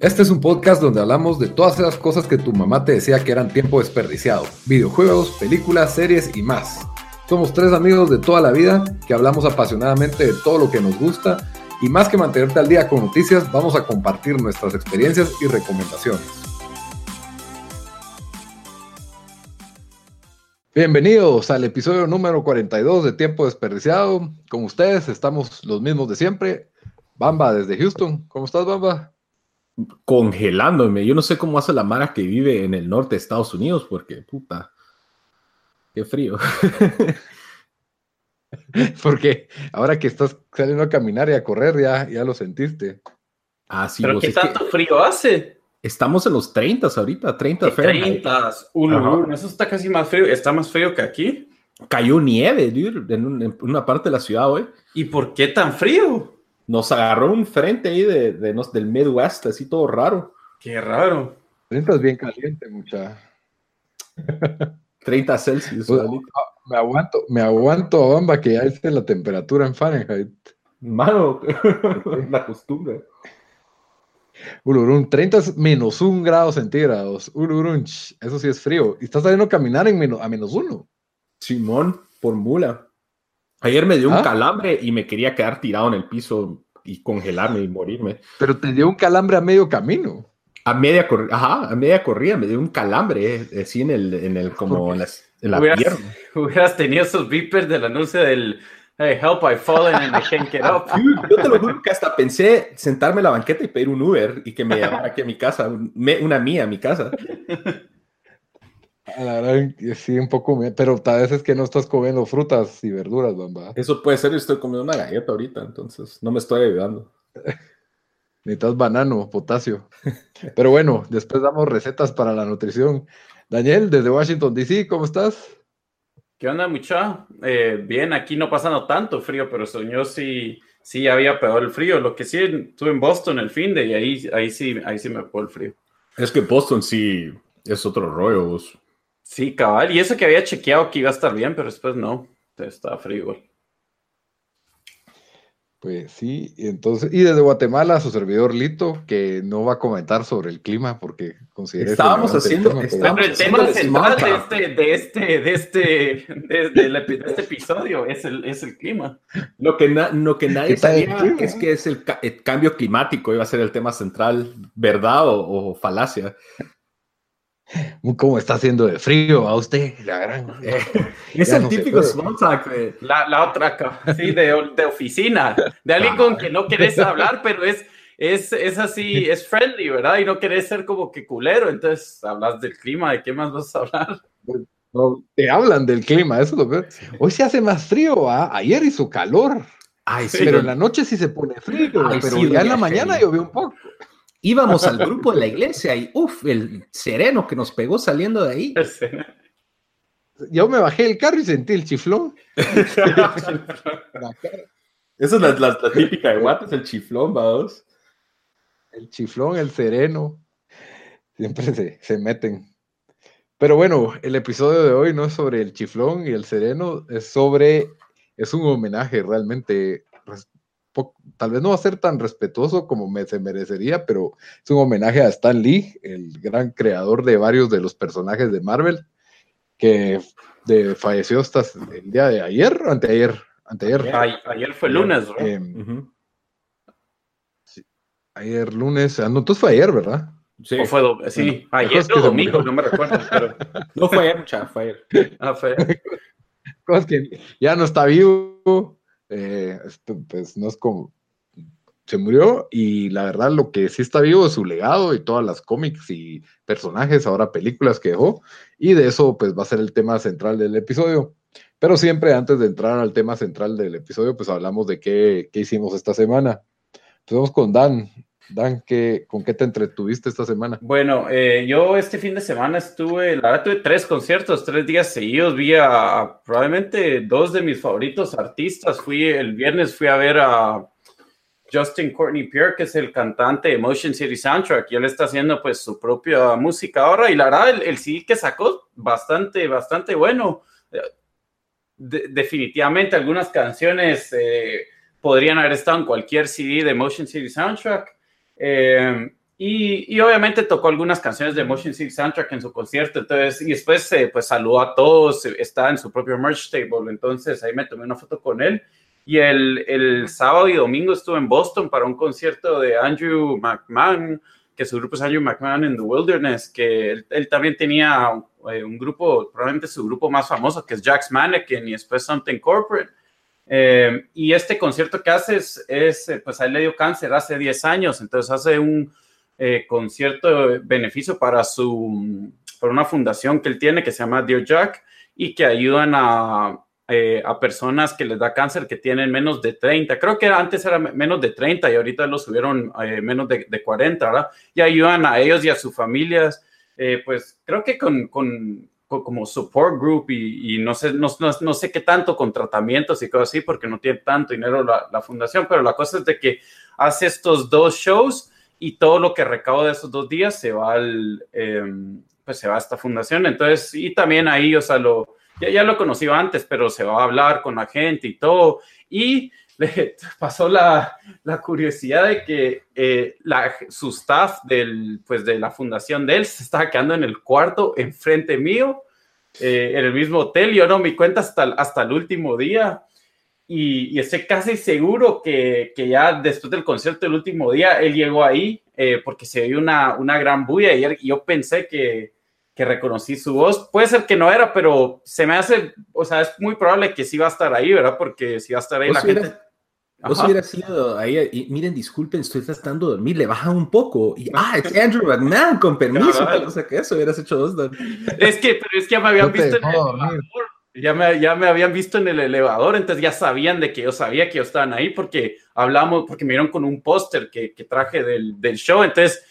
Este es un podcast donde hablamos de todas esas cosas que tu mamá te decía que eran tiempo desperdiciado. Videojuegos, películas, series y más. Somos tres amigos de toda la vida que hablamos apasionadamente de todo lo que nos gusta y más que mantenerte al día con noticias, vamos a compartir nuestras experiencias y recomendaciones. Bienvenidos al episodio número 42 de Tiempo Desperdiciado. Con ustedes estamos los mismos de siempre. Bamba desde Houston. ¿Cómo estás, Bamba? Congelándome. Yo no sé cómo hace la Mara que vive en el norte de Estados Unidos, porque puta, qué frío. porque ahora que estás saliendo a caminar y a correr, ya, ya lo sentiste. Ah, sí, ¿Pero qué tanto frío hace? Estamos en los 30 ahorita, 30 30, eso está casi más frío, está más frío que aquí. Cayó nieve, dude, en, una parte de la ciudad hoy. ¿Y por qué tan frío? Nos agarró un frente ahí de, del Midwest, así todo raro. Qué raro. 30 es bien caliente, mucha. 30 Celsius. Pues, ah, me aguanto, me aguanto a bamba que ya esté la temperatura en Fahrenheit. Mano, la costumbre. Ulurun, 30 es menos un grado centígrados. Ulurun, eso sí es frío. Y estás saliendo a caminar en menos, a menos uno. Simón, por mula. Ayer me dio un ¿Ah? calambre y me quería quedar tirado en el piso y congelarme y morirme. Pero te dio un calambre a medio camino. A media corrida, ajá, a media corrida me dio un calambre, eh, así en el, en el, como en, la hubieras, pierna. Hubieras tenido esos beepers del anuncio del Hey, help, I've fallen and I can't get up. Yo te lo juro que hasta pensé sentarme en la banqueta y pedir un Uber y que me llamara aquí a mi casa, una mía a mi casa. La verdad, sí, un poco, pero tal vez es que no estás comiendo frutas y verduras, bamba. Eso puede ser, yo estoy comiendo una galleta ahorita, entonces no me estoy ayudando. Necesitas banano, potasio. Pero bueno, después damos recetas para la nutrición. Daniel, desde Washington, D.C., ¿cómo estás? ¿Qué onda, mucha? Eh, bien, aquí no pasando tanto frío, pero soñó sí, sí había peor el frío. Lo que sí, estuve en Boston el fin de y ahí, ahí, sí, ahí sí me pegó el frío. Es que Boston sí es otro rollo. Sí, cabal. Y eso que había chequeado que iba a estar bien, pero después no. Estaba frío Pues sí, entonces, y desde Guatemala, su servidor Lito, que no va a comentar sobre el clima porque considera Estábamos haciendo. El tema, el tema central de este, de este, de este, de, este episodio es el, es el clima. Lo que, lo que nadie sabía es que es el, cambio climático, iba a ser el tema central, ¿verdad o falacia? ¿Cómo está haciendo de frío a usted? La gran. es el típico La, la, otra, sí, de, de, oficina, de alguien con que no querés hablar, pero es, es, es así, es friendly, ¿verdad? Y no querés ser como que culero, entonces hablas del clima, ¿de qué más vas a hablar? No, te hablan del clima, eso es lo peor. Hoy se hace más frío, ¿ah? ayer hizo calor. Ay, sí, pero en la noche sí se pone frío, pero ya en la mañana llovió un poco íbamos al grupo de la iglesia y uff, el sereno que nos pegó saliendo de ahí. Yo me bajé el carro y sentí el chiflón. Esa es la, típica de Guates, el chiflón, vamos. El chiflón, el sereno. Siempre se, meten. Pero bueno, el episodio de hoy no es sobre el chiflón y el sereno, es sobre, es un homenaje realmente tal vez no va a ser tan respetuoso como me, se merecería, pero es un homenaje a Stan Lee, el gran creador de varios de los personajes de Marvel, que de, falleció hasta el día de ayer, anteayer, anteayer. Ayer, fue lunes, ¿no? Em, ayer lunes, ah, no, entonces fue ayer, ¿verdad? Sí, fue, sí, ayer o domingo, no me recuerdo, pero... No fue ayer, mucha, fue ayer. Ah, fue Cosas que ya no está vivo, eh, pues no es como, se murió y la verdad lo que sí está vivo es su legado y todas las cómics y personajes, ahora películas que dejó y de eso pues va a ser el tema central del episodio. Pero siempre antes de entrar al tema central del episodio, pues hablamos de qué, qué hicimos esta semana. Empezamos con Dan. Dan, ¿qué, ¿con qué te entretuviste esta semana? Bueno, eh, yo este fin de semana estuve, la verdad tuve tres conciertos, tres días seguidos, vi a, probablemente dos de mis favoritos artistas. Fui el viernes, fui a ver a Justin Courtney Pierre, que es el cantante de Motion City Soundtrack, y él está haciendo pues su propia música ahora, y la verdad el, el CD que sacó, bastante, bastante bueno. definitivamente algunas canciones eh, podrían haber estado en cualquier CD de Motion City Soundtrack. Eh, y, y, obviamente tocó algunas canciones de Motion City Soundtrack en su concierto, entonces, y después eh, pues saludó a todos, está en su propio merch table, entonces ahí me tomé una foto con él. Y el, el sábado y domingo estuve en Boston para un concierto de Andrew McMahon, que su grupo es Andrew McMahon in the Wilderness, que él, también tenía eh, un grupo, probablemente su grupo más famoso, que es Jack's Mannequin y después Something Corporate. Eh, y este concierto que hace es, eh, pues a él le dio cáncer hace 10 años, entonces hace un concierto de beneficio para su, para una fundación que él tiene que se llama Dear Jack y que ayudan a, eh, a personas que les da cáncer que tienen menos de 30. Creo que antes era menos de 30 y ahorita lo subieron eh, menos de, de, 40, ¿verdad? Y ayudan a ellos y a sus familias, eh, pues creo que con, con, como support group y, no, sé, no, no, sé qué tanto con tratamientos y cosas así, porque no tiene tanto dinero la, la, fundación, pero la cosa es de que hace estos dos shows y todo lo que recauda de esos dos días se va al, em, pues se va a esta fundación. Entonces, y también ahí, o sea, lo ya, ya lo conocí antes, pero se va a hablar con la gente y todo. Y le pasó la, la curiosidad de que eh, la, su staff del, pues de la fundación de él se estaba quedando en el cuarto enfrente mío, eh, en el mismo hotel. Yo no me cuenta hasta, hasta el último día. Y, y, estoy casi seguro que, que, ya después del concierto del último día, él llegó ahí eh, porque se vio una, una gran bulla y yo pensé que, que reconocí su voz. Puede ser que no era, pero se me hace, o sea, es muy probable que sí va a estar ahí, ¿verdad? Porque si va a estar ahí la gente... Vos hubiera sido ahí, y miren, disculpen, estoy tratando de dormir, le baja un poco. Y, ah, es Andrew McMahon, con permiso. o sea, que eso hubieras hecho dos. Es que, pero es que ya me habían visto en el elevador. Ya me, ya me habían visto en el elevador, entonces ya sabían de que yo sabía que yo estaban ahí porque hablamos, porque me vieron con un póster que, que, traje del, del show. Entonces,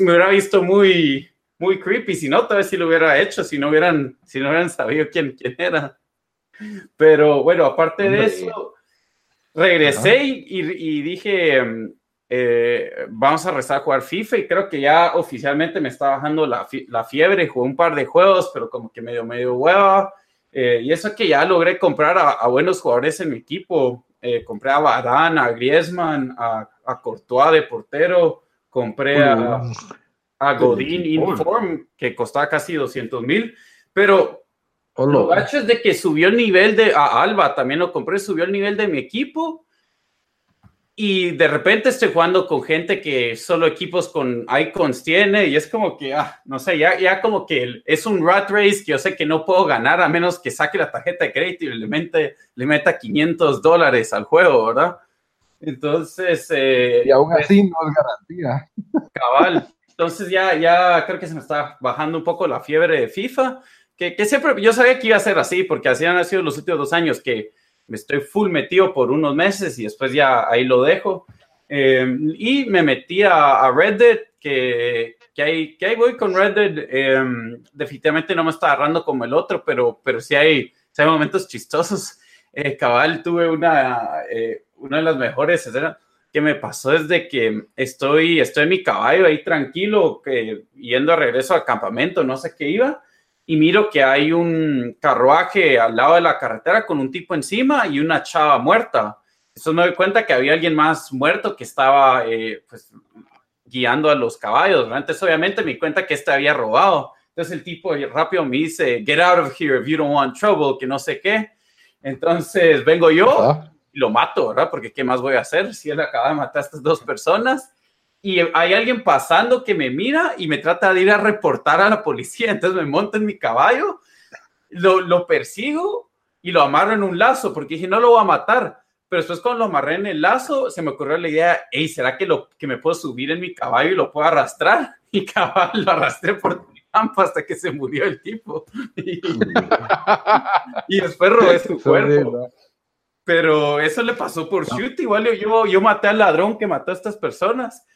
me hubiera visto muy, muy creepy. Si no, tal vez si lo hubiera hecho, si no hubieran, si no hubieran sabido quién, quién era. Pero bueno, aparte de eso, regresé y, y, dije, eh, vamos a rezar a jugar FIFA y creo que ya oficialmente me está bajando la, la fiebre. Jugué un par de juegos, pero como que medio, medio hueva. Eh, y eso que ya logré comprar a, buenos jugadores en mi equipo. Eh, compré a Varane, a Griezmann, a, a Courtois de portero. Compré a, a Godín Inform, que costaba casi 200 mil, pero lo gacho es de que subió el nivel de a Alba, también lo compré, subió el nivel de mi equipo. Y de repente estoy jugando con gente que solo equipos con icons tiene y es como que, ah, no sé, ya, ya como que es un rat race que yo sé que no puedo ganar a menos que saque la tarjeta de crédito y le, mete, le meta 500 dólares al juego, ¿verdad? Entonces... Eh, y aún así no es garantía. Cabal. Entonces ya, ya creo que se me está bajando un poco la fiebre de FIFA, que, que siempre yo sabía que iba a ser así, porque así han sido los últimos dos años que me estoy full metido por unos meses y después ya ahí lo dejo. Eh, y me metí a, a Reddit, que, que, ahí, que ahí voy con Reddit. Eh, definitivamente no me está agarrando como el otro, pero, pero sí hay, sí hay momentos chistosos. Eh, cabal, tuve una, eh, una de las mejores que me pasó desde que estoy, estoy en mi caballo ahí tranquilo, que, yendo a regreso al campamento, no sé qué iba, y miro que hay un carruaje al lado de la carretera con un tipo encima y una chava muerta. Entonces me doy cuenta que había alguien más muerto que estaba eh, pues, guiando a los caballos. Entonces obviamente me di cuenta que este había robado. Entonces el tipo rápido me dice, get out of here if you don't want trouble, que no sé qué. Entonces vengo yo y lo mato, ¿verdad? Porque ¿qué más voy a hacer si él acaba de matar a estas dos personas? Y hay alguien pasando que me mira y me trata de ir a reportar a la policía. Entonces me monto en mi caballo, lo, lo persigo y lo amarro en un lazo porque dije, no lo voy a matar. Pero después cuando lo amarré en el lazo, se me ocurrió la idea, hey, ¿será que, lo, que me puedo subir en mi caballo y lo puedo arrastrar? Y cabal, lo arrastré por campo hasta que se murió el tipo. Y, después robé su cuerpo. Pero eso le pasó por shoot. Igual yo, yo maté al ladrón que mató a estas personas.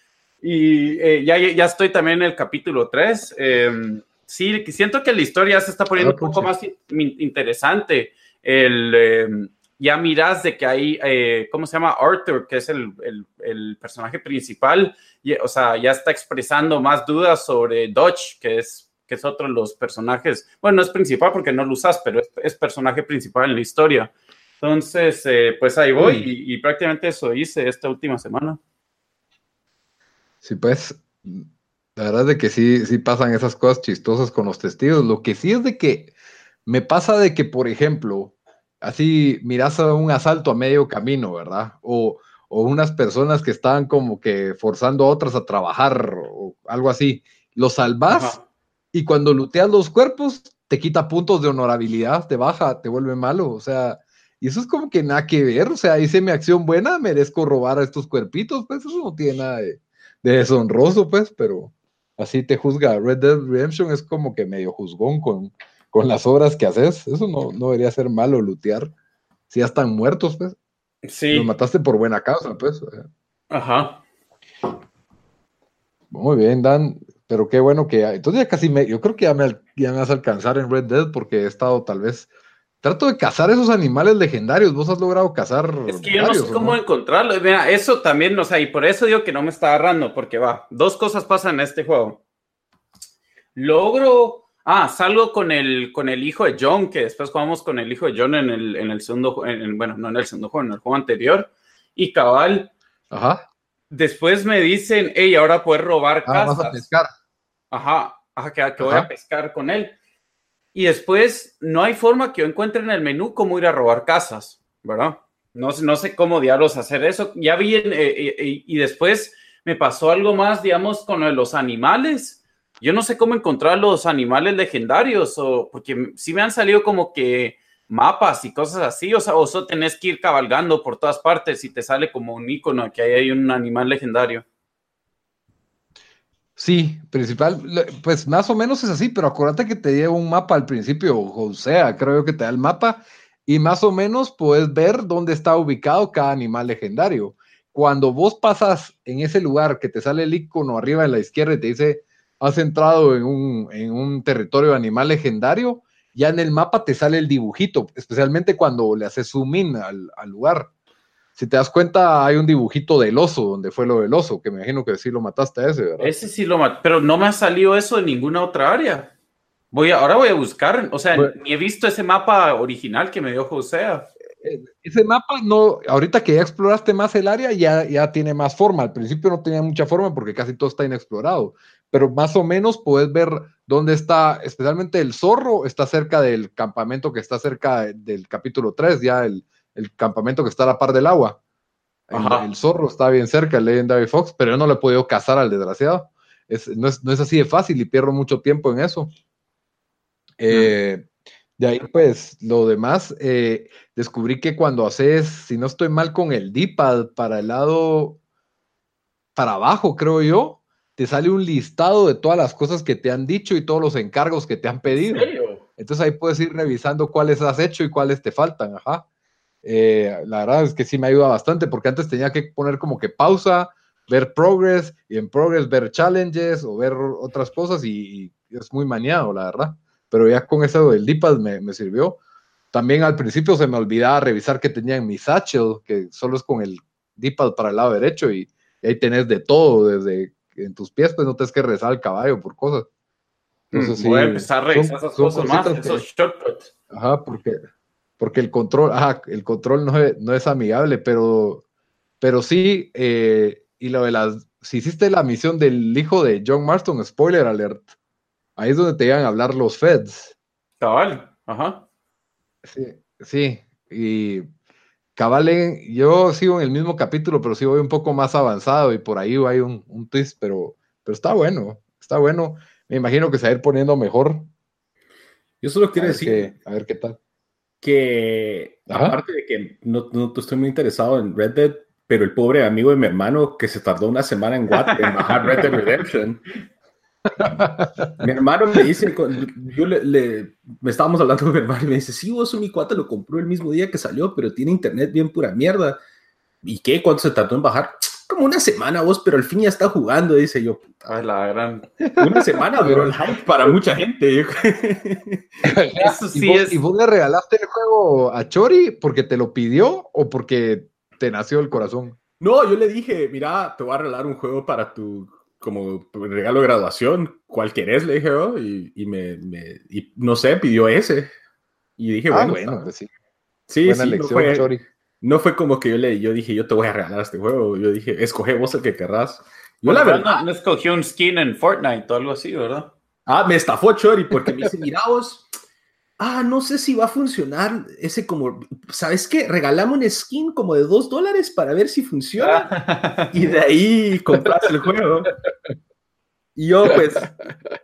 Y eh, ya, ya estoy también en el capítulo 3. Em, sí, siento que la historia se está poniendo ah, un poco más interesante. El, em, ya miras de que hay, eh, ¿cómo se llama? Arthur, que es el, el, personaje principal, y, o sea, ya está expresando más dudas sobre Dodge, que es, que es otro de los personajes, bueno, no es principal porque no lo usas, pero es, personaje principal en la historia. Entonces, eh, pues ahí voy y, prácticamente eso hice esta última semana. Sí, pues, la verdad es que sí, sí pasan esas cosas chistosas con los testigos. Lo que sí es de que me pasa de que, por ejemplo, así miras a un asalto a medio camino, ¿verdad? O, unas personas que estaban como que forzando a otras a trabajar o algo así. Lo salvas y cuando luteas los cuerpos te quita puntos de honorabilidad, te baja, te vuelve malo, o sea, y eso es como que nada que ver, o sea, hice mi acción buena, merezco robar a estos cuerpitos, pues eso no tiene nada de, de deshonroso, pues, pero así te juzga. Red Dead Redemption es como que medio juzgón con, con las obras que haces. Eso no, no debería ser malo lutear. Si ya están muertos, pues. Sí. Los mataste por buena causa, pues. Ajá. Muy bien, Dan. Pero qué bueno que. Entonces ya casi me. Yo creo que ya me, ya me vas a alcanzar en Red Dead porque he estado tal vez. Trato de cazar esos animales legendarios. Vos has logrado cazar. Es que yo no sé cómo encontrarlos. Mira, eso también, o sea, y por eso digo que no me está agarrando, porque va. Dos cosas pasan en este juego. Logro Ah, salgo con el, con el hijo de John, que después jugamos con el hijo de John en el, en el segundo, en, bueno, no en el segundo juego, en el juego anterior. Y cabal, Ajá. después me dicen, hey, ahora puedes robar ah, casas. Vas a pescar. Ajá, ajá, que, voy a pescar con él. Y después no hay forma que yo encuentre en el menú cómo ir a robar casas, ¿verdad? No, no sé cómo diablos hacer eso. Ya vi, eh, eh, eh, y después me pasó algo más, digamos, con los animales yo no sé cómo encontrar los animales legendarios, o porque sí me han salido como que mapas y cosas así, o sea, o tenés que ir cabalgando por todas partes y te sale como un icono que ahí hay un animal legendario. Sí, principal, pues más o menos es así, pero acuérdate que te lleva un mapa al principio, o sea, creo que te da el mapa y más o menos puedes ver dónde está ubicado cada animal legendario. Cuando vos pasas en ese lugar que te sale el icono arriba en la izquierda y te dice has entrado en un, territorio animal legendario, ya en el mapa te sale el dibujito, especialmente cuando le haces zoom in al, lugar. Si te das cuenta, hay un dibujito del oso, donde fue lo del oso, que me imagino que sí lo mataste a ese, ¿verdad? Ese sí lo maté, pero no me ha salido eso en ninguna otra área. Voy ahora voy a buscar, o sea, ni he visto ese mapa original que me dio José. Eh, ese mapa no, ahorita que ya exploraste más el área, ya, ya tiene más forma. Al principio no tenía mucha forma porque casi todo está inexplorado pero más o menos puedes ver dónde está, especialmente el zorro, está cerca del campamento que está cerca del capítulo 3, ya el, campamento que está a la par del agua. El, zorro está bien cerca, el Legendary Fox, pero yo no le he podido cazar al desgraciado. no, es, así de fácil y pierdo mucho tiempo en eso. Eh, de ahí, pues, lo demás, eh, descubrí que cuando haces, si no estoy mal con el D-pad para el lado, para abajo, creo yo, te sale un listado de todas las cosas que te han dicho y todos los encargos que te han pedido. Entonces ahí puedes ir revisando cuáles has hecho y cuáles te faltan. Ajá. Eh, la verdad es que sí me ayuda bastante porque antes tenía que poner como que pausa, ver progress y en progress ver challenges o ver otras cosas y, es muy maniado, la verdad. Pero ya con eso del D-pad me, me, sirvió. También al principio se me olvidaba revisar que tenía en mi satchel, que solo es con el D-pad para el lado derecho y, y ahí tenés de todo, desde en tus pies, pues no te es que rezar al caballo por cosas. Entonces, mm, Voy a empezar a revisar esas cosas más, esos shortcuts. Ajá, porque, porque el control, ajá, el control no es, no es amigable, pero, pero sí, eh, y lo de las, si hiciste la misión del hijo de John Marston, spoiler alert, ahí es donde te iban a hablar los feds. Cabal, ajá. Sí, sí, y Cabal, yo sigo en el mismo capítulo, pero sí voy un poco más avanzado y por ahí hay un, un twist, pero, pero está bueno, está bueno. Me imagino que se va a ir poniendo mejor. Yo solo quiero decir. a ver qué tal. Que, aparte de que no, no, estoy muy interesado en Red Dead, pero el pobre amigo de mi hermano que se tardó una semana en, Watt, en bajar Red Dead Redemption. mi hermano me dice, yo le, me estábamos hablando con mi hermano y me dice, sí, vos mi cuate lo compró el mismo día que salió, pero tiene internet bien pura mierda. ¿Y qué? ¿Cuánto se tardó en bajar? Como una semana vos, pero al fin ya está jugando, dice yo. Ay, la gran. Una semana, pero el hype para mucha gente. Eso sí ¿Y vos, es. ¿Y vos le regalaste el juego a Chori porque te lo pidió o porque te nació el corazón? No, yo le dije, mira, te voy a regalar un juego para tu como regalo de graduación, ¿cuál querés? Le dije yo, y, me, y no sé, pidió ese. Y dije, ah, bueno, pues sí. Sí, sí, no fue, no fue como que yo le yo dije, yo te voy a regalar este juego. Yo dije, escoge vos el que querrás. Yo la verdad no, escogió un skin en Fortnite o algo así, ¿verdad? Ah, me estafó Chori porque me dice, mira vos, ah, no sé si va a funcionar ese como, ¿sabes qué? Regalamos un skin como de dos dólares para ver si funciona. y de ahí compras el juego. Y yo, pues,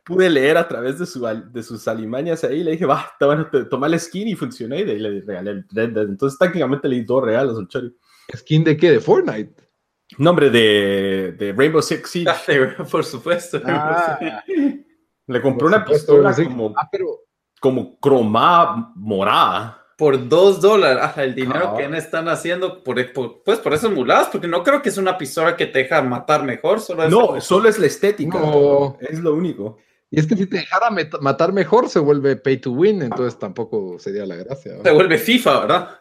pude leer a través de, su, de sus alimañas ahí. Le dije, va, te van a tomar el skin y funcionó. Y de ahí le regalé el Red Entonces, técnicamente le di dos regalos al Chori. ¿Skin de qué? ¿De Fortnite? Nombre de, de Rainbow Six Siege. por supuesto. Ah. le compró una pistola como... Ah, pero como cromada morada. Por dos dólares, el dinero que están haciendo, por, pues por esos muladas, porque no creo que es una pistola que te deja matar mejor. Solo no, solo es la estética. No. Es lo único. Y es que si te dejara matar mejor, se vuelve pay to win, entonces tampoco sería la gracia. Se vuelve FIFA, ¿verdad?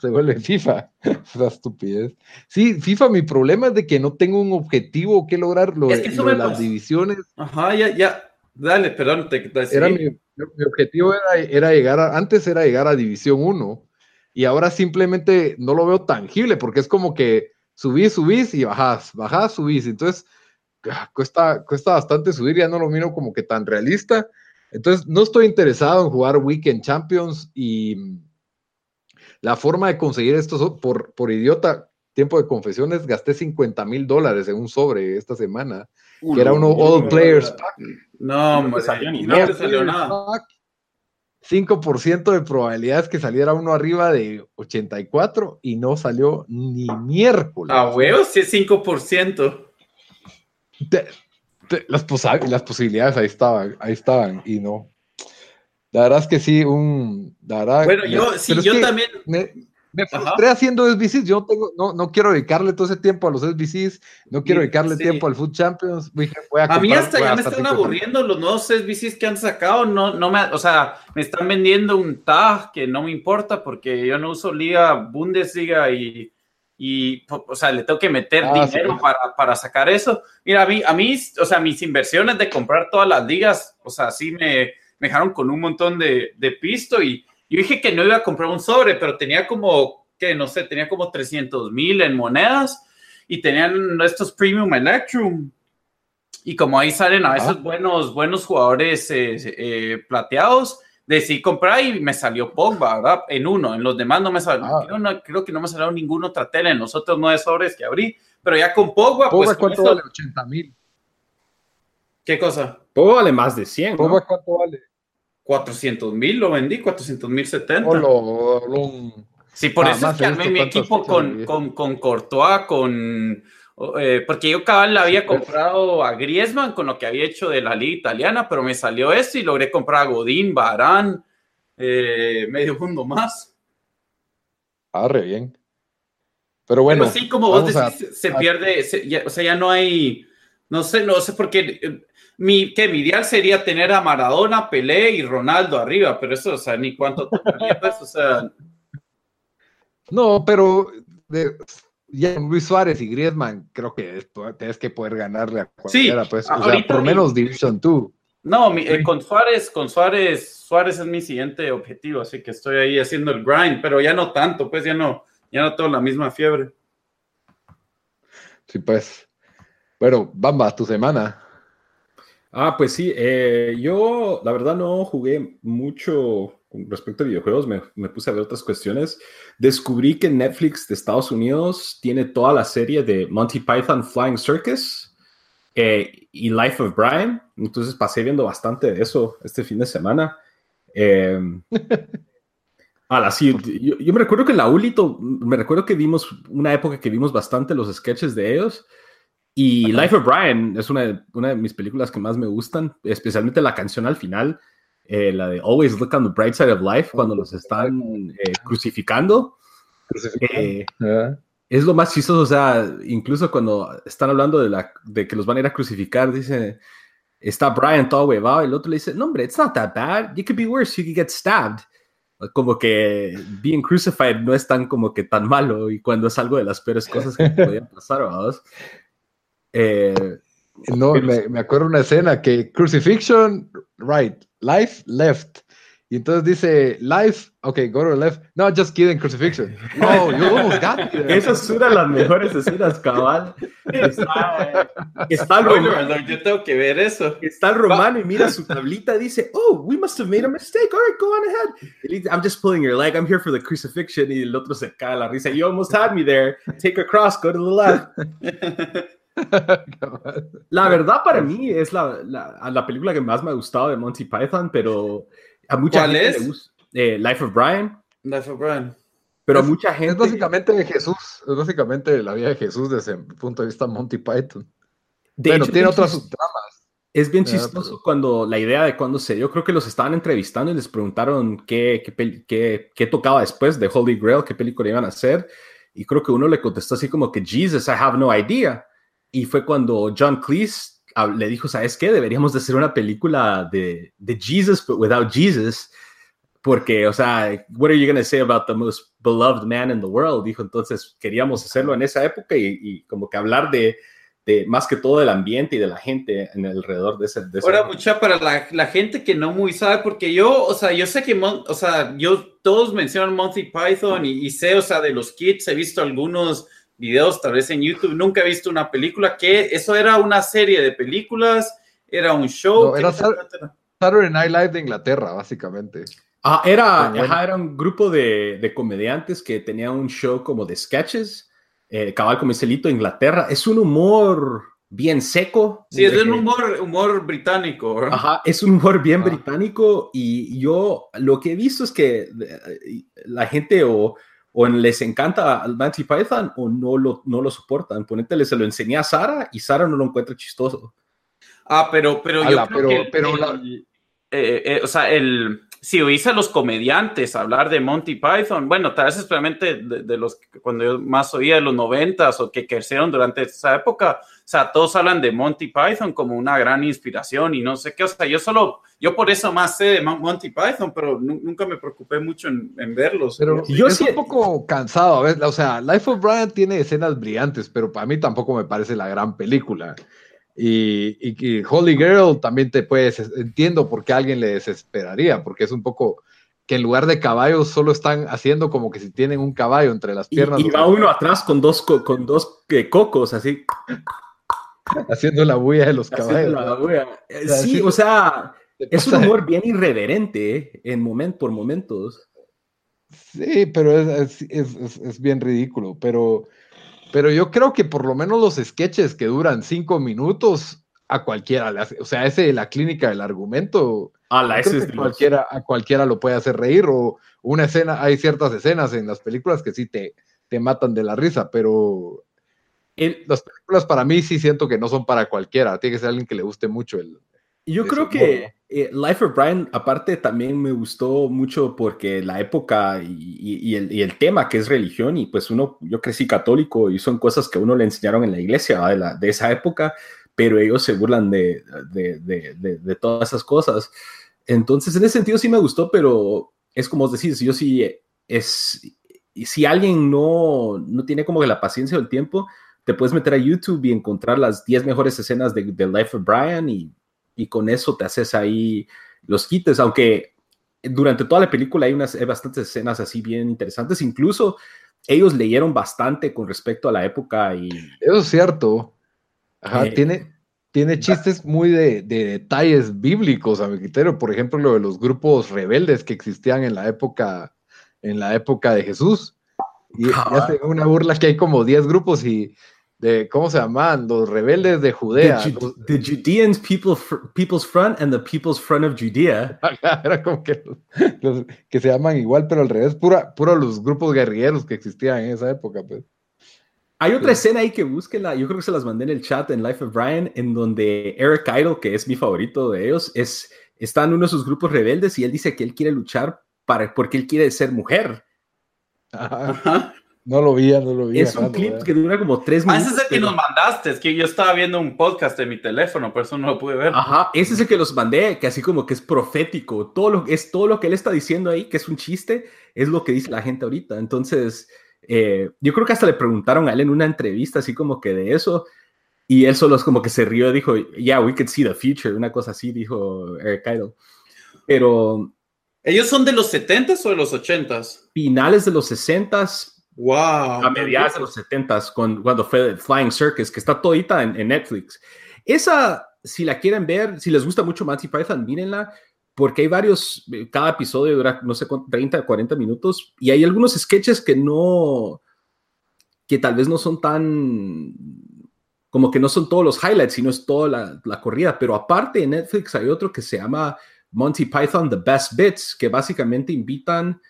se vuelve FIFA. La estupidez. Sí, FIFA, mi problema es de que no tengo un objetivo que lograr lo, es que lo de las divisiones. Ajá, ya, ya Dale, perdón, te, era mi, mi, objetivo era, era llegar a, antes era llegar a División 1 y ahora simplemente no lo veo tangible porque es como que subís, subís y bajás, bajás, subís. Entonces, ah, cuesta, cuesta bastante subir, ya no lo miro como que tan realista. Entonces, no estoy interesado en jugar Weekend Champions y la forma de conseguir esto por, por idiota, tiempo de confesiones, gasté 50 mil dólares en un sobre esta semana, que era uno All Players Pack. No, no, salió ni no salió nada. 5% de probabilidades que saliera uno arriba de 84 y no salió ni miércoles. Ah, huevos, sí es 5%. las, las posibilidades ahí estaban, ahí estaban y no. La verdad es que sí, un. bueno, yo, sí, yo también. Me frustré haciendo SBCs. Yo tengo, no, no quiero dedicarle todo ese tiempo a los SBCs, no quiero dedicarle tiempo al Food Champions. a, mí hasta ya me están aburriendo los nuevos SBCs que han sacado. No, no me, o sea, me están vendiendo un tag que no me importa porque yo no uso Liga Bundesliga y, y o sea, le tengo que meter ah, dinero para, para, sacar eso. Mira, a mí, a mí, o sea, mis inversiones de comprar todas las ligas, o sea, sí me, me dejaron con un montón de, de pisto y yo dije que no iba a comprar un sobre, pero tenía como, que no sé, tenía como 300 mil en monedas y tenían estos Premium Electrum. Y como ahí salen a veces buenos, buenos jugadores eh, eh, plateados, decidí comprar y me salió Pogba, ¿verdad? En uno, en los demás no me salió, ah. creo, que no me salió ninguna otra tela en los otros nueve sobres que abrí, pero ya con Pogba, Pogba pues, ¿cuánto vale? 80 mil. ¿Qué cosa? Pogba vale más de 100. ¿Pogba cuánto vale? 400 mil lo vendí, 400 mil 70. Sí, por ah, eso es que armé mi equipo con, con, con, Courtois, con... Eh, porque yo cabal le había comprado a Griezmann con lo que había hecho de la liga italiana, pero me salió esto y logré comprar a Godín, Barán, eh, medio mundo más. Ah, re bien. Pero bueno. Pero sí, como vos decís, se pierde, o sea, ya no hay, no sé, no sé por qué, eh, mi, que mi ideal sería tener a Maradona, Pelé y Ronaldo arriba, pero eso, o sea, ni cuánto pues, o sea. No, pero ya Luis Suárez y Griezmann, creo que tienes que poder ganarle a cualquiera, pues, o sea, por menos Division 2. No, eh, con Suárez, con Suárez, Suárez es mi siguiente objetivo, así que estoy ahí haciendo el grind, pero ya no tanto, pues ya no, ya no tengo la misma fiebre. Sí, pues. Bueno, Bamba, tu semana. Ah, pues sí, eh, yo la verdad no jugué mucho respecto a videojuegos, me, puse a ver otras cuestiones. Descubrí que Netflix de Estados Unidos tiene toda la serie de Monty Python Flying Circus eh, y Life of Brian, entonces pasé viendo bastante de eso este fin de semana. Eh, sí, yo, yo, me recuerdo que en la Ulito, me recuerdo que vimos una época que vimos bastante los sketches de ellos Y Life of Brian es una, una, de mis películas que más me gustan, especialmente la canción al final, eh, la de Always Look on the Bright Side of Life, cuando los están eh, crucificando. Eh, es lo más chistoso, o sea, incluso cuando están hablando de, la, de que los van a ir a crucificar, dice, está Brian todo huevado, y el otro le dice, no hombre, it's not that bad, you could be worse, you could get stabbed. Como que being crucified no es tan como que tan malo, y cuando es algo de las peores cosas que podían pasar, vamos. Eh, no, me, me, acuerdo una escena que crucifixion, right, life, left. Y entonces dice, life, ok, go to left. No, just kidding, crucifixion. No, you almost got me Esa es una de las mejores escenas, cabal. Está, está el romano. Yo tengo que ver eso. Está el romano y mira su tablita y dice, oh, we must have made a mistake. All right, go on ahead. I'm just pulling your leg. I'm here for the crucifixion. Y el otro se cae la risa. You almost had me there. Take a cross, go to the left. la verdad para mí es la, la, la, película que más me ha gustado de Monty Python, pero a mucha ¿Cuál gente es? le gusta. Eh, Life of Brian. Life of Brian. Pero es, mucha gente. Es básicamente Jesús, es básicamente la vida de Jesús desde el punto de vista Monty Python. De bueno, hecho, tiene otras chistoso. subtramas. Es bien chistoso pero- cuando la idea de cuando se dio, creo que los estaban entrevistando y les preguntaron qué, qué, qué- qué tocaba después de Holy Grail, qué película iban a hacer. Y creo que uno le contestó así como que, Jesus, I have no idea. Y fue cuando John Cleese ah, le dijo, ¿sabes qué? Deberíamos de hacer una película de, de Jesus, but without Jesus. Porque, o sea, what are you going to say about the most beloved man in the world? Dijo, entonces queríamos hacerlo en esa época y, y como que hablar de, de más que todo del ambiente y de la gente en el alrededor de ese. De Ahora, mucha para la, la gente que no muy sabe, porque yo, o sea, yo sé que, Mon- o sea, yo, todos mencionan Monty Python y, y sé, o sea, de los kits, he visto algunos videos, tal vez en YouTube, nunca he visto una película, que eso era una serie de películas, era un show. No, ¿qué era? Saturday Night Live de Inglaterra, básicamente. Ah, era, bueno. ajá, era un grupo de, de comediantes que tenían un show como de sketches, eh, cabal Lito, Inglaterra. Es un humor bien seco. Sí, es un humor, humor británico, ¿verdad? Ajá, es un humor bien Ah. británico y yo lo que he visto es que eh, la gente o, o les encanta al Monty Python o no lo, no lo soportan. Ponete, le se lo enseñé a Sara y Sara no lo encuentra chistoso. Ah, pero, pero Ala, yo creo pero- que el- pero el- la- eh, eh, o sea, el, si oís a los comediantes hablar de Monty Python, bueno, tal vez especialmente de, de los que cuando yo más oía de los noventas o que crecieron durante esa época, sea, todos hablan de Monty Python como una gran inspiración y no sé qué, o sea, yo solo, yo por eso más sé de Mon- Monty Python, pero nu- nunca me preocupé mucho en, en verlos. Pero Yo es sí- un poco cansado a veces. O sea, Life of Brian tiene escenas brillantes, pero para mí tampoco me parece la gran película. Y, y, y Holy Girl también te puedes, entiendo por qué a alguien le desesperaría, porque es un poco que en lugar de caballos solo están haciendo como que si tienen un caballo entre las Y, piernas. y sea, va uno atrás con dos, co- con dos eh, cocos así. haciendo la bulla de los caballos. la sea, Sí, o sea, es un humor bien irreverente eh, en moment, por momentos. Sí, pero es, es- es- bien ridículo. Pero, pero yo creo que por lo menos los sketches que duran cinco minutos a cualquiera le hace. O sea, ese de la clínica del argumento, Ah, la ese es cualquiera, a cualquiera lo puede hacer reír. O una escena, hay ciertas escenas en las películas que sí te, te matan de la risa, pero el- las películas para mí sí siento que no son para cualquiera. Tiene que ser alguien que le guste mucho el. Yo creo que eh, Life of Brian, aparte, también me gustó mucho porque la época y, y- y el, y el tema que es religión, y pues uno, yo crecí católico y son cosas que a uno le enseñaron en la iglesia de, la- de esa época, pero ellos se burlan de, de, de- todas esas cosas. Entonces, en ese sentido sí me gustó, pero es como vos decís, yo sí es, y si alguien no, no tiene como que la paciencia o el tiempo, te puedes meter a YouTube y encontrar las 10 mejores escenas de, de Life of Brian y, y con eso te haces ahí los quites, aunque durante toda la película hay, unas, hay bastantes escenas así bien interesantes, incluso ellos leyeron bastante con respecto a la época y Eso es cierto. Ajá, Eh, tiene, tiene chistes muy de, de detalles bíblicos a mi criterio. Por ejemplo, lo de los grupos rebeldes que existían en la época, en la época de Jesús. Y, y Ah. hace una burla que hay como 10 grupos y de, ¿cómo se llaman? Los rebeldes de the, Judea. Ju- Los- the Judeans people, People's Front and the People's Front of Judea. Era como que, los- los que se llaman igual, pero al revés, pura, puro los grupos guerrilleros que existían en esa época, pues. Hay otra escena ahí que búsquenla, yo creo que se las mandé en el chat en Life of Brian, en donde Eric Idle, que es mi favorito de ellos, es, está en uno de sus grupos rebeldes y él dice que él quiere luchar para, porque él quiere ser mujer. Ajá. No lo vi, no lo vi. Es un clip que dura como tres minutos. Ah, ese es el que nos mandaste. Es que yo estaba viendo un podcast en mi teléfono, por eso no lo pude ver. Ajá, ese es el que los mandé, que así como que es profético. Todo lo, es todo lo que él está diciendo ahí, que es un chiste, es lo que dice la gente ahorita. Entonces, eh, yo creo que hasta le preguntaron a él en una entrevista, así como que de eso. Y él solo es como que se rió, dijo, yeah, we could see the future, una cosa así, dijo Eric Idle. Pero. ¿Ellos son de los 70s o de los 80s? Finales de los 60s, Wow. A mediados de los 70 con, cuando fue Flying Circus, que está todita en, Netflix. Esa, si la quieren ver, si les gusta mucho Monty Python, mírenla, porque hay varios, cada episodio dura, no sé, 30 o 40 minutos, y hay algunos sketches que no, que tal vez no son tan, como que no son todos los highlights, sino es toda la, la corrida, pero aparte en Netflix hay otro que se llama Monty Python The Best Bits, que básicamente invitan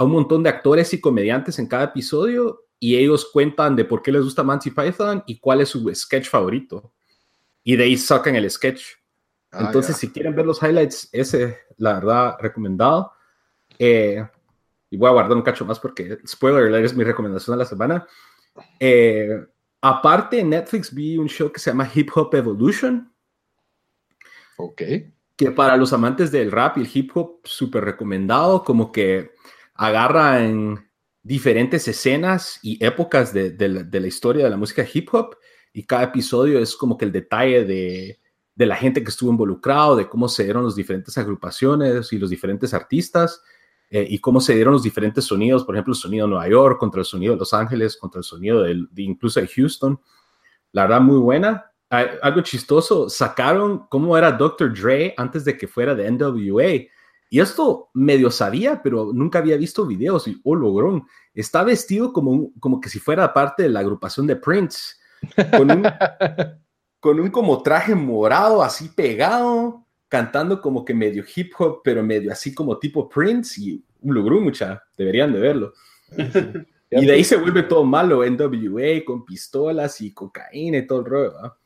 a un montón de actores y comediantes en cada episodio y ellos cuentan de por qué les gusta Monty Python y cuál es su sketch favorito. Y de ahí sacan el sketch. Ah, Entonces, si quieren ver los highlights, ese, la verdad, recomendado. Eh, y voy a guardar un cacho más porque, spoiler es mi recomendación de la semana. Eh, aparte, en Netflix vi un show que se llama Hip Hop Evolution. Ok. Que para los amantes del rap y el hip hop, súper recomendado. Como que agarra en diferentes escenas y épocas de, la, historia de la música hip hop y cada episodio es como que el detalle de, la gente que estuvo involucrado, de cómo se dieron las diferentes agrupaciones y los diferentes artistas eh, y cómo se dieron los diferentes sonidos, por ejemplo, el sonido de Nueva York contra el sonido de Los Ángeles, contra el sonido de, incluso de Houston. La verdad, muy buena. Algo chistoso, sacaron cómo era Dr. Dre antes de que fuera de NWA y esto medio sabía, pero nunca había visto videos y, oh, logrón, está vestido como, como que si fuera parte de la agrupación de Prince, con un, con un como traje morado así pegado, cantando como que medio hip hop, pero medio así como tipo Prince y un logrón, mucha, deberían de verlo. y de ahí se vuelve todo malo, NWA, con pistolas y cocaína y todo el rollo.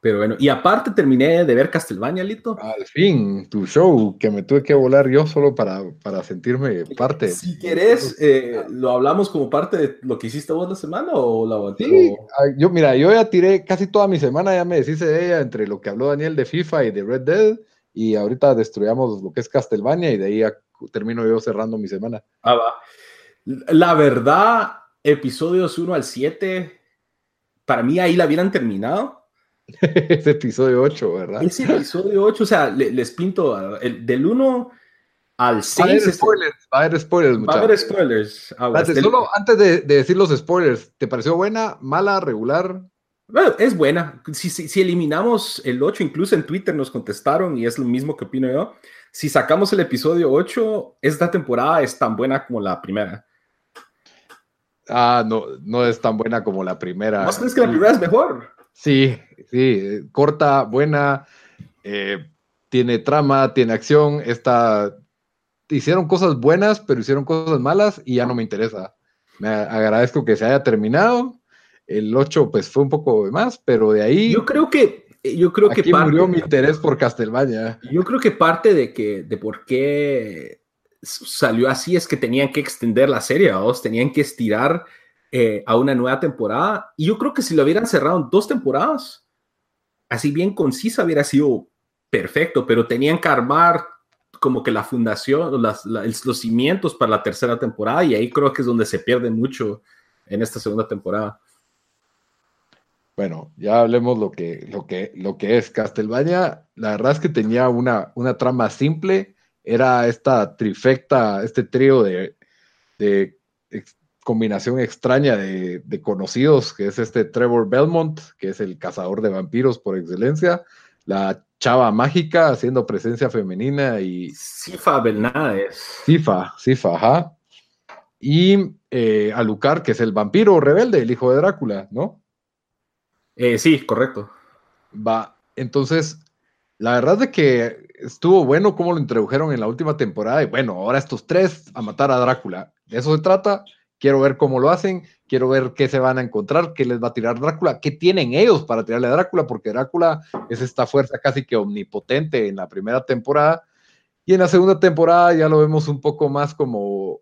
Pero bueno, y aparte terminé de ver Castlevania, Lito. Al fin, tu show, que me tuve que volar yo solo para, para sentirme parte. Si querés, eh, ¿lo hablamos como parte de lo que hiciste vos la semana o la Sí, yo, mira, yo ya tiré casi toda mi semana, ya me deshice de ella entre lo que habló Daniel de FIFA y de Red Dead, y ahorita destruyamos lo que es Castlevania, y de ahí ya termino yo cerrando mi semana. Ah, va. La verdad, episodios 1 al 7, para mí ahí la hubieran terminado es episodio 8, ¿verdad? Es episodio 8, o sea, les pinto el, del 1 al 6. Va a haber spoilers, va a haber spoilers, Va a haber spoilers. solo antes de, decir los spoilers, ¿te pareció buena, mala, regular? Bueno, es buena. Si, si, eliminamos el 8, incluso en Twitter nos contestaron y es lo mismo que opino yo. Si sacamos el episodio 8, esta temporada es tan buena como la primera. Ah, no, no es tan buena como la primera. ¿No crees que la primera es mejor? Sí, sí, corta, buena, eh, tiene trama, tiene acción, está... Hicieron cosas buenas, pero hicieron cosas malas y ya no me interesa. Me agradezco que se haya terminado. El 8 pues fue un poco de más, pero de ahí... Yo creo que... Yo creo aquí que murió mi interés por Castelvania. Yo creo que parte de que de por qué salió así es que tenían que extender la serie, ¿o? tenían que estirar eh, a una nueva temporada. Y yo creo que si lo hubieran cerrado en dos temporadas, así bien concisa hubiera sido perfecto, pero tenían que armar como que la fundación, los cimientos para la tercera temporada y ahí creo que es donde se pierde mucho en esta segunda temporada. Bueno, ya hablemos lo que, lo que, lo que es Castlevania. La verdad es que tenía una, una trama simple. Era esta trifecta, este trío de combinación extraña de, conocidos, que es este Trevor Belmont, que es el cazador de vampiros por excelencia, la chava mágica haciendo presencia femenina y... Sifa Belnades. Sifa, Sifa, ajá. Y eh, Alucard, que es el vampiro rebelde, el hijo de Drácula, ¿no? Eh, sí, correcto. Va, entonces, la verdad es que estuvo bueno cómo lo introdujeron en la última temporada y bueno, ahora estos tres a matar a Drácula. De eso se trata quiero ver cómo lo hacen, quiero ver qué se van a encontrar, qué les va a tirar Drácula, qué tienen ellos para tirarle a Drácula, porque Drácula es esta fuerza casi que omnipotente en la primera temporada. Y en la segunda temporada ya lo vemos un poco más como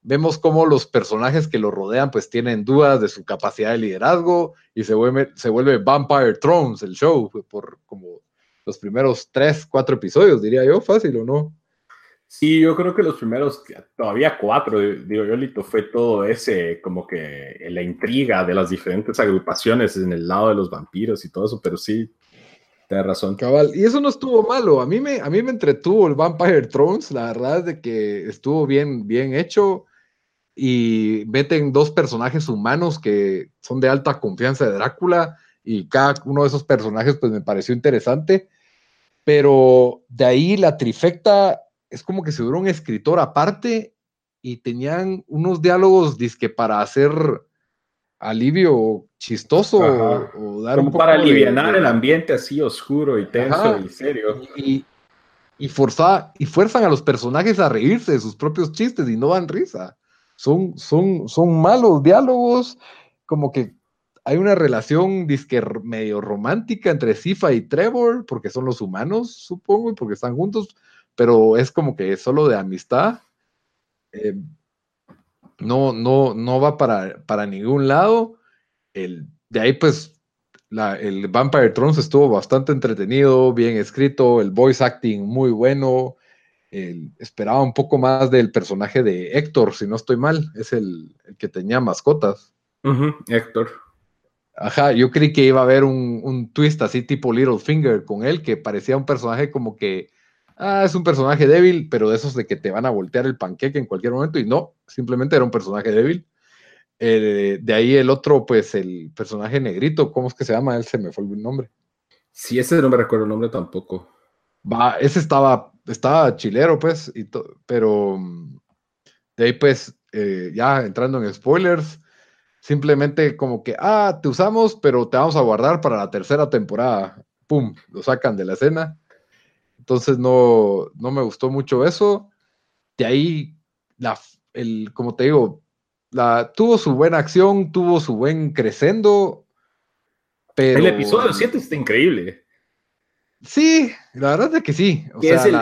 vemos cómo los personajes que lo rodean pues tienen dudas de su capacidad de liderazgo y se vuelve, se vuelve Vampire Thrones el show por como los primeros tres, cuatro episodios, diría yo, fácil o no. Sí, yo creo que los primeros, todavía cuatro, digo yo, Lito, fue todo ese, como que la intriga de las diferentes agrupaciones en el lado de los vampiros y todo eso, pero sí, tienes razón. Cabal, y eso no estuvo malo, a mí me, a mí me entretuvo el Vampire Thrones, la verdad es de que estuvo bien, bien hecho y meten dos personajes humanos que son de alta confianza de Drácula y cada uno de esos personajes pues me pareció interesante, pero de ahí la trifecta es como que se hubiera un escritor aparte y tenían unos diálogos disque para hacer alivio chistoso o, dar como para aliviar el ambiente así oscuro y tenso y serio. Y, y, forza, y fuerzan a los personajes a reírse de sus propios chistes y no dan risa. Son, son, son malos diálogos, como que hay una relación disque medio romántica entre Sifa y Trevor, porque son los humanos, supongo, y porque están juntos, pero es como que es solo de amistad. Eh, no, no, no va para, para ningún lado. El, de ahí, pues, la, el Vampire Thrones estuvo bastante entretenido, bien escrito, el voice acting muy bueno, esperaba un poco más del personaje de Héctor, si no estoy mal, es el, que tenía mascotas. Héctor. Ajá, yo creí que iba a haber un, twist así tipo Littlefinger con él, que parecía un personaje como que, ah, es un personaje débil, pero de esos de que te van a voltear el panqueque en cualquier momento, y no, simplemente era un personaje débil. Eh, de ahí el otro, pues el personaje negrito, ¿cómo es que se llama? Él se me fue el nombre. Sí, ese no me recuerdo el nombre tampoco. Va, ese estaba estaba chilero, pues, y pero de ahí, pues, eh, ya entrando en spoilers, simplemente como que, ah, te usamos, pero te vamos a guardar para la tercera temporada. ¡Pum! Lo sacan de la escena. Entonces no, no me gustó mucho eso. De ahí, la, el, como te digo, la, tuvo su buena acción, tuvo su buen crescendo. Pero... El episodio 7 está increíble. Sí, la verdad es que sí. es el,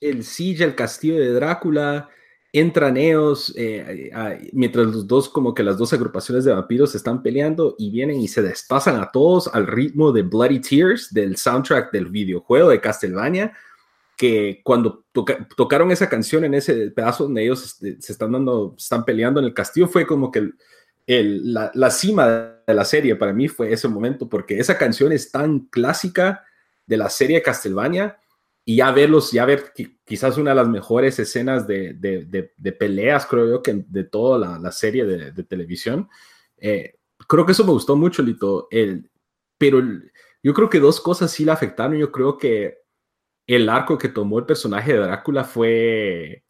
el, siege, el, castillo de Drácula. Entran ellos, eh, mientras los dos, como que las dos agrupaciones de vampiros están peleando y vienen y se despazan a todos al ritmo de Bloody Tears, del soundtrack del videojuego de Castlevania, que cuando tocaron esa canción en ese pedazo donde ellos este, se están dando, están peleando en el castillo, fue como que la, cima de la serie para mí fue ese momento, porque esa canción es tan clásica de la serie Castlevania y ya verlos, ya ver quizás una de las mejores escenas de, de, peleas, creo yo, que de toda la, serie de, televisión. Eh, creo que eso me gustó mucho, Lito. El, pero yo creo que dos cosas sí la afectaron. Yo creo que el arco que tomó el personaje de Drácula fue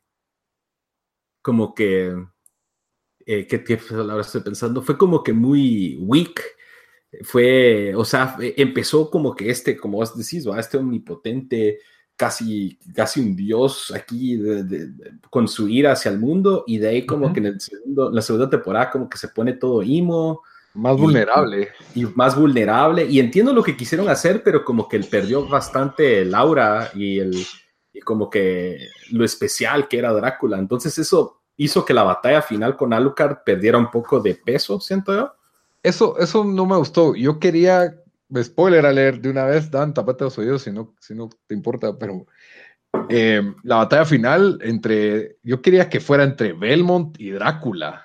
como que eh, ¿qué, ahora estoy pensando? Fue como que muy weak. Fue, o sea, empezó como que este, como vos decís, este omnipotente, casi, casi un dios aquí de, con su ira hacia el mundo y de ahí como que en el segundo, la segunda temporada como que se pone todo imo. Más vulnerable. Y, más vulnerable. Y entiendo lo que quisieron hacer, pero como que él perdió bastante el aura y, el, y como que lo especial que era Drácula. Entonces eso hizo que la batalla final con Alucard perdiera un poco de peso, siento yo. Eso, eso no me gustó. Yo quería, spoiler a leer de una vez, Dan, tapate los oídos si no, si no te importa, pero eh, la batalla final entre, yo quería que fuera entre Belmont y Drácula.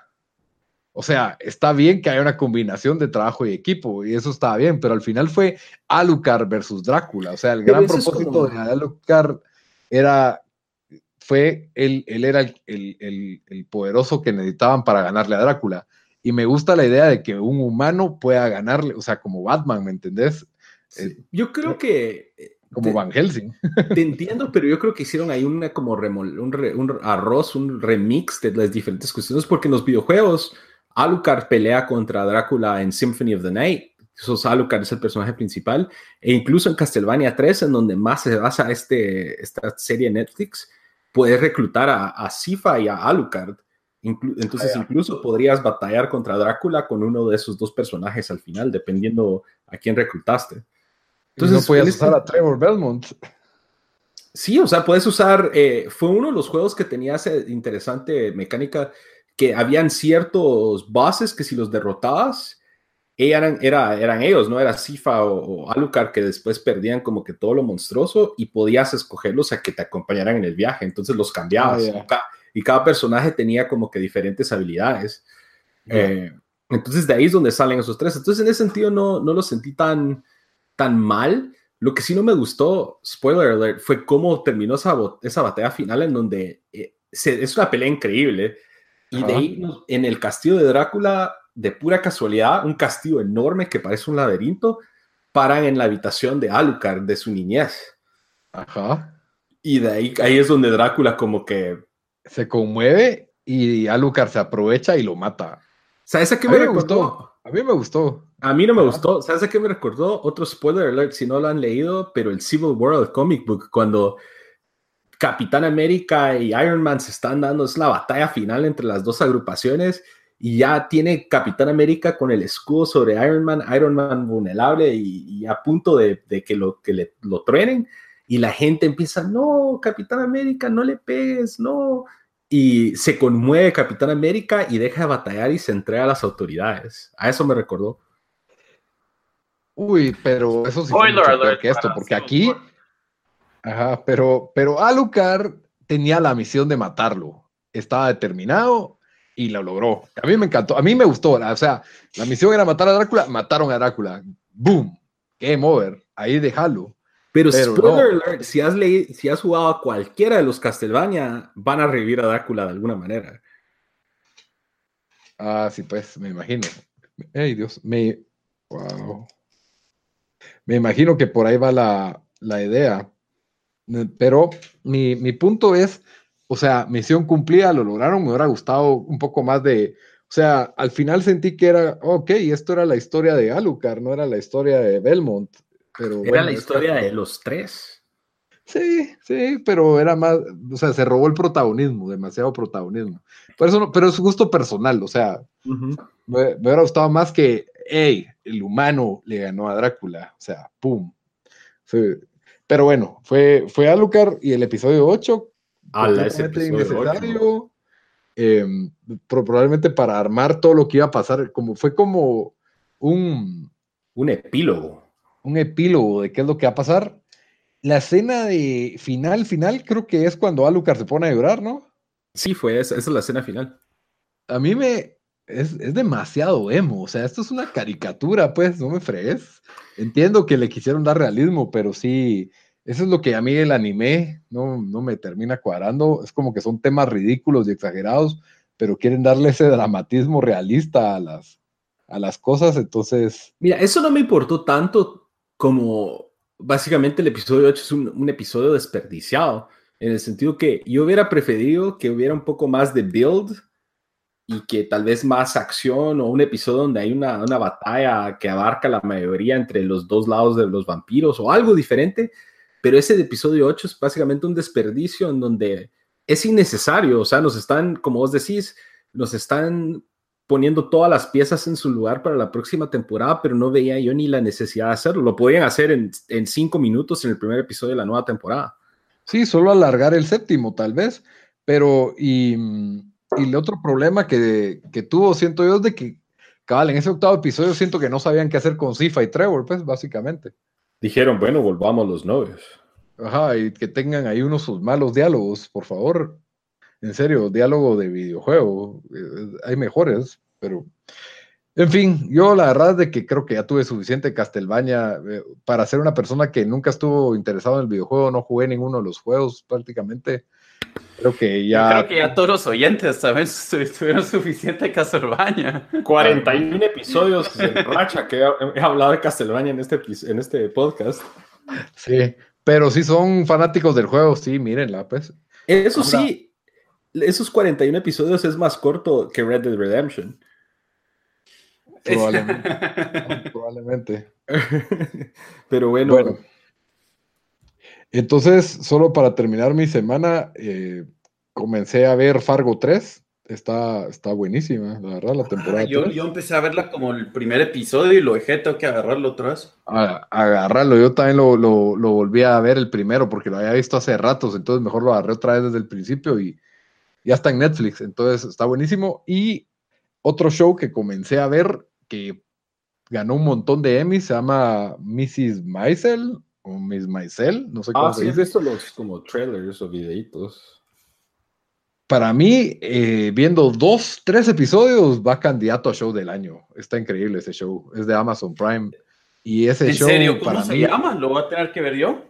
O sea, está bien que haya una combinación de trabajo y equipo, y eso estaba bien, pero al final fue Alucard versus Drácula. O sea, el gran propósito de Alucard era fue él, él era el, poderoso que necesitaban para ganarle a Drácula. Y me gusta la idea de que un humano pueda ganarle, o sea, como Batman, ¿me entendés? Eh, yo creo que... Eh, como Van Helsing. Te entiendo, pero yo creo que hicieron ahí una como un, arroz, un remix de las diferentes cuestiones, porque en los videojuegos Alucard pelea contra Drácula en Symphony of the Night. Eso Alucard es el personaje principal. E incluso en Castlevania 3, en donde más se basa este, esta serie Netflix, puedes reclutar a, a Sifa y a Alucard. Entonces incluso podrías batallar contra Drácula con uno de esos dos personajes al final, dependiendo a quién reclutaste. Entonces no puedes usar a Trevor Belmont. Sí, o sea, puedes usar. Eh, fue uno de los juegos que tenía esa interesante mecánica que habían ciertos bosses que si los derrotabas, eran, era, eran ellos, ¿no? Era Sifa o, Alucard que después perdían como que todo lo monstruoso y podías escogerlos a que te acompañaran en el viaje. Entonces los cambiabas. Ah, y cada personaje tenía como que diferentes habilidades. Eh, entonces de ahí es donde salen esos tres. Entonces en ese sentido no, no lo sentí tan, tan mal. Lo que sí no me gustó, spoiler alert, fue cómo terminó esa, esa batalla final en donde eh, es una pelea increíble. Y de ahí en el castillo de Drácula, de pura casualidad, un castillo enorme que parece un laberinto, paran en la habitación de Alucard, de su niñez. Ajá. Y de ahí, ahí es donde Drácula como que se conmueve y Alucard se aprovecha y lo mata. ¿Sabes a qué me, me Gustó. A mí me gustó. A mí no me gustó. ¿Sabes a qué me recordó? Otro spoiler alert si no lo han leído, pero el Civil War comic book, cuando Capitán América y Iron Man se están dando, es la batalla final entre las dos agrupaciones y ya tiene Capitán América con el escudo sobre Iron Man, Iron Man vulnerable y, a punto de, que, lo, que le, lo truenen y la gente empieza, no, Capitán América, no le pegues, no. Y se conmueve Capitán América y deja de batallar y se entrega a las autoridades. A eso me recordó. Uy, pero eso sí es que esto, porque aquí, ajá, pero, pero Alucard tenía la misión de matarlo. Estaba determinado y lo logró. A mí me encantó, a mí me gustó. O sea, la misión era matar a Drácula, mataron a Drácula. Boom, game over. Ahí déjalo. Pero, spoiler alert, si has, leído, si has jugado a cualquiera de los Castlevania, van a revivir a Drácula de alguna manera. Ah, sí, pues, me imagino. Ay, Dios, me. Wow. Me imagino que por ahí va la, idea. Pero mi, mi, punto es, o sea, misión cumplida, lo lograron, me hubiera gustado un poco más de, o sea, al final sentí que era, ok, esto era la historia de Alucard, no era la historia de Belmont. Era la historia de los tres. Sí, sí, pero era más, o sea, se robó el protagonismo, demasiado protagonismo. Pero, eso pero es gusto personal, o sea, me, hubiera gustado más que, hey, el humano le ganó a Drácula, o sea, pum. pero bueno, fue, fue Alucard y el episodio 8, episodio em, probablemente para armar todo lo que iba a pasar, como fue como un... Un epílogo un epílogo de qué es lo que va a pasar. La escena de final, final, creo que es cuando Alucard se pone a llorar, ¿no? Sí, fue esa, esa es la escena final. A mí me. Es, demasiado emo, o sea, esto es una caricatura, pues, no me fregues. Entiendo que le quisieron dar realismo, pero sí, eso es lo que a mí el anime no, no me termina cuadrando. Es como que son temas ridículos y exagerados, pero quieren darle ese dramatismo realista a las, a las cosas, entonces... Mira, eso no me importó tanto como básicamente el episodio 8 es un, episodio desperdiciado, en el sentido que yo hubiera preferido que hubiera un poco más de build y que tal vez más acción o un episodio donde hay una, una batalla que abarca la mayoría entre los dos lados de los vampiros o algo diferente, pero ese episodio 8 es básicamente un desperdicio en donde es innecesario, o sea, nos están, como vos decís, nos están poniendo todas las piezas en su lugar para la próxima temporada, pero no veía yo ni la necesidad de hacerlo. Lo podían hacer en, cinco minutos en el primer episodio de la nueva temporada. Sí, solo alargar el séptimo, tal vez. Pero, y, el otro problema que, tuvo, siento yo, es de que, cabal, en ese octavo episodio siento que no sabían qué hacer con Sifa y Trevor, pues, básicamente. Dijeron, bueno, volvamos los novios. Ajá, y que tengan ahí unos sus malos diálogos, por favor. En serio, diálogo de videojuego. Eh, hay mejores, pero. En fin, yo la verdad es de que creo que ya tuve suficiente Castlevania eh, para ser una persona que nunca estuvo interesado en el videojuego, no jugué ninguno de los juegos prácticamente. Creo que ya. creo que ya todos los oyentes saben tuvieron suficiente Castlevania. 41 episodios de racha que he, hablado de Castlevania en este, en este podcast. Sí, pero si son fanáticos del juego, sí, mírenla, pues. Eso sí, esos 41 episodios es más corto que Red Dead Redemption. Probablemente. Pero bueno. bueno. Entonces, solo para terminar mi semana, eh, comencé a ver Fargo 3. está, está buenísima, la verdad, la temporada. yo, yo, empecé a verla como el primer episodio y lo dejé, tengo que agarrarlo otra vez. agarrarlo, yo también lo, lo, lo, volví a ver el primero porque lo había visto hace ratos, entonces mejor lo agarré otra vez desde el principio y ya está en Netflix, entonces está buenísimo. Y otro show que comencé a ver que ganó un montón de Emmys, se llama Mrs. Maisel o Miss Maisel, no sé cómo ah, se dice. visto los como trailers o videitos para mí, eh, viendo dos, tres episodios, va candidato a show del año. Está increíble ese show. Es de Amazon Prime. Y ese ¿En show. serio? ¿Cómo se llama? ¿Lo voy a tener que ver yo?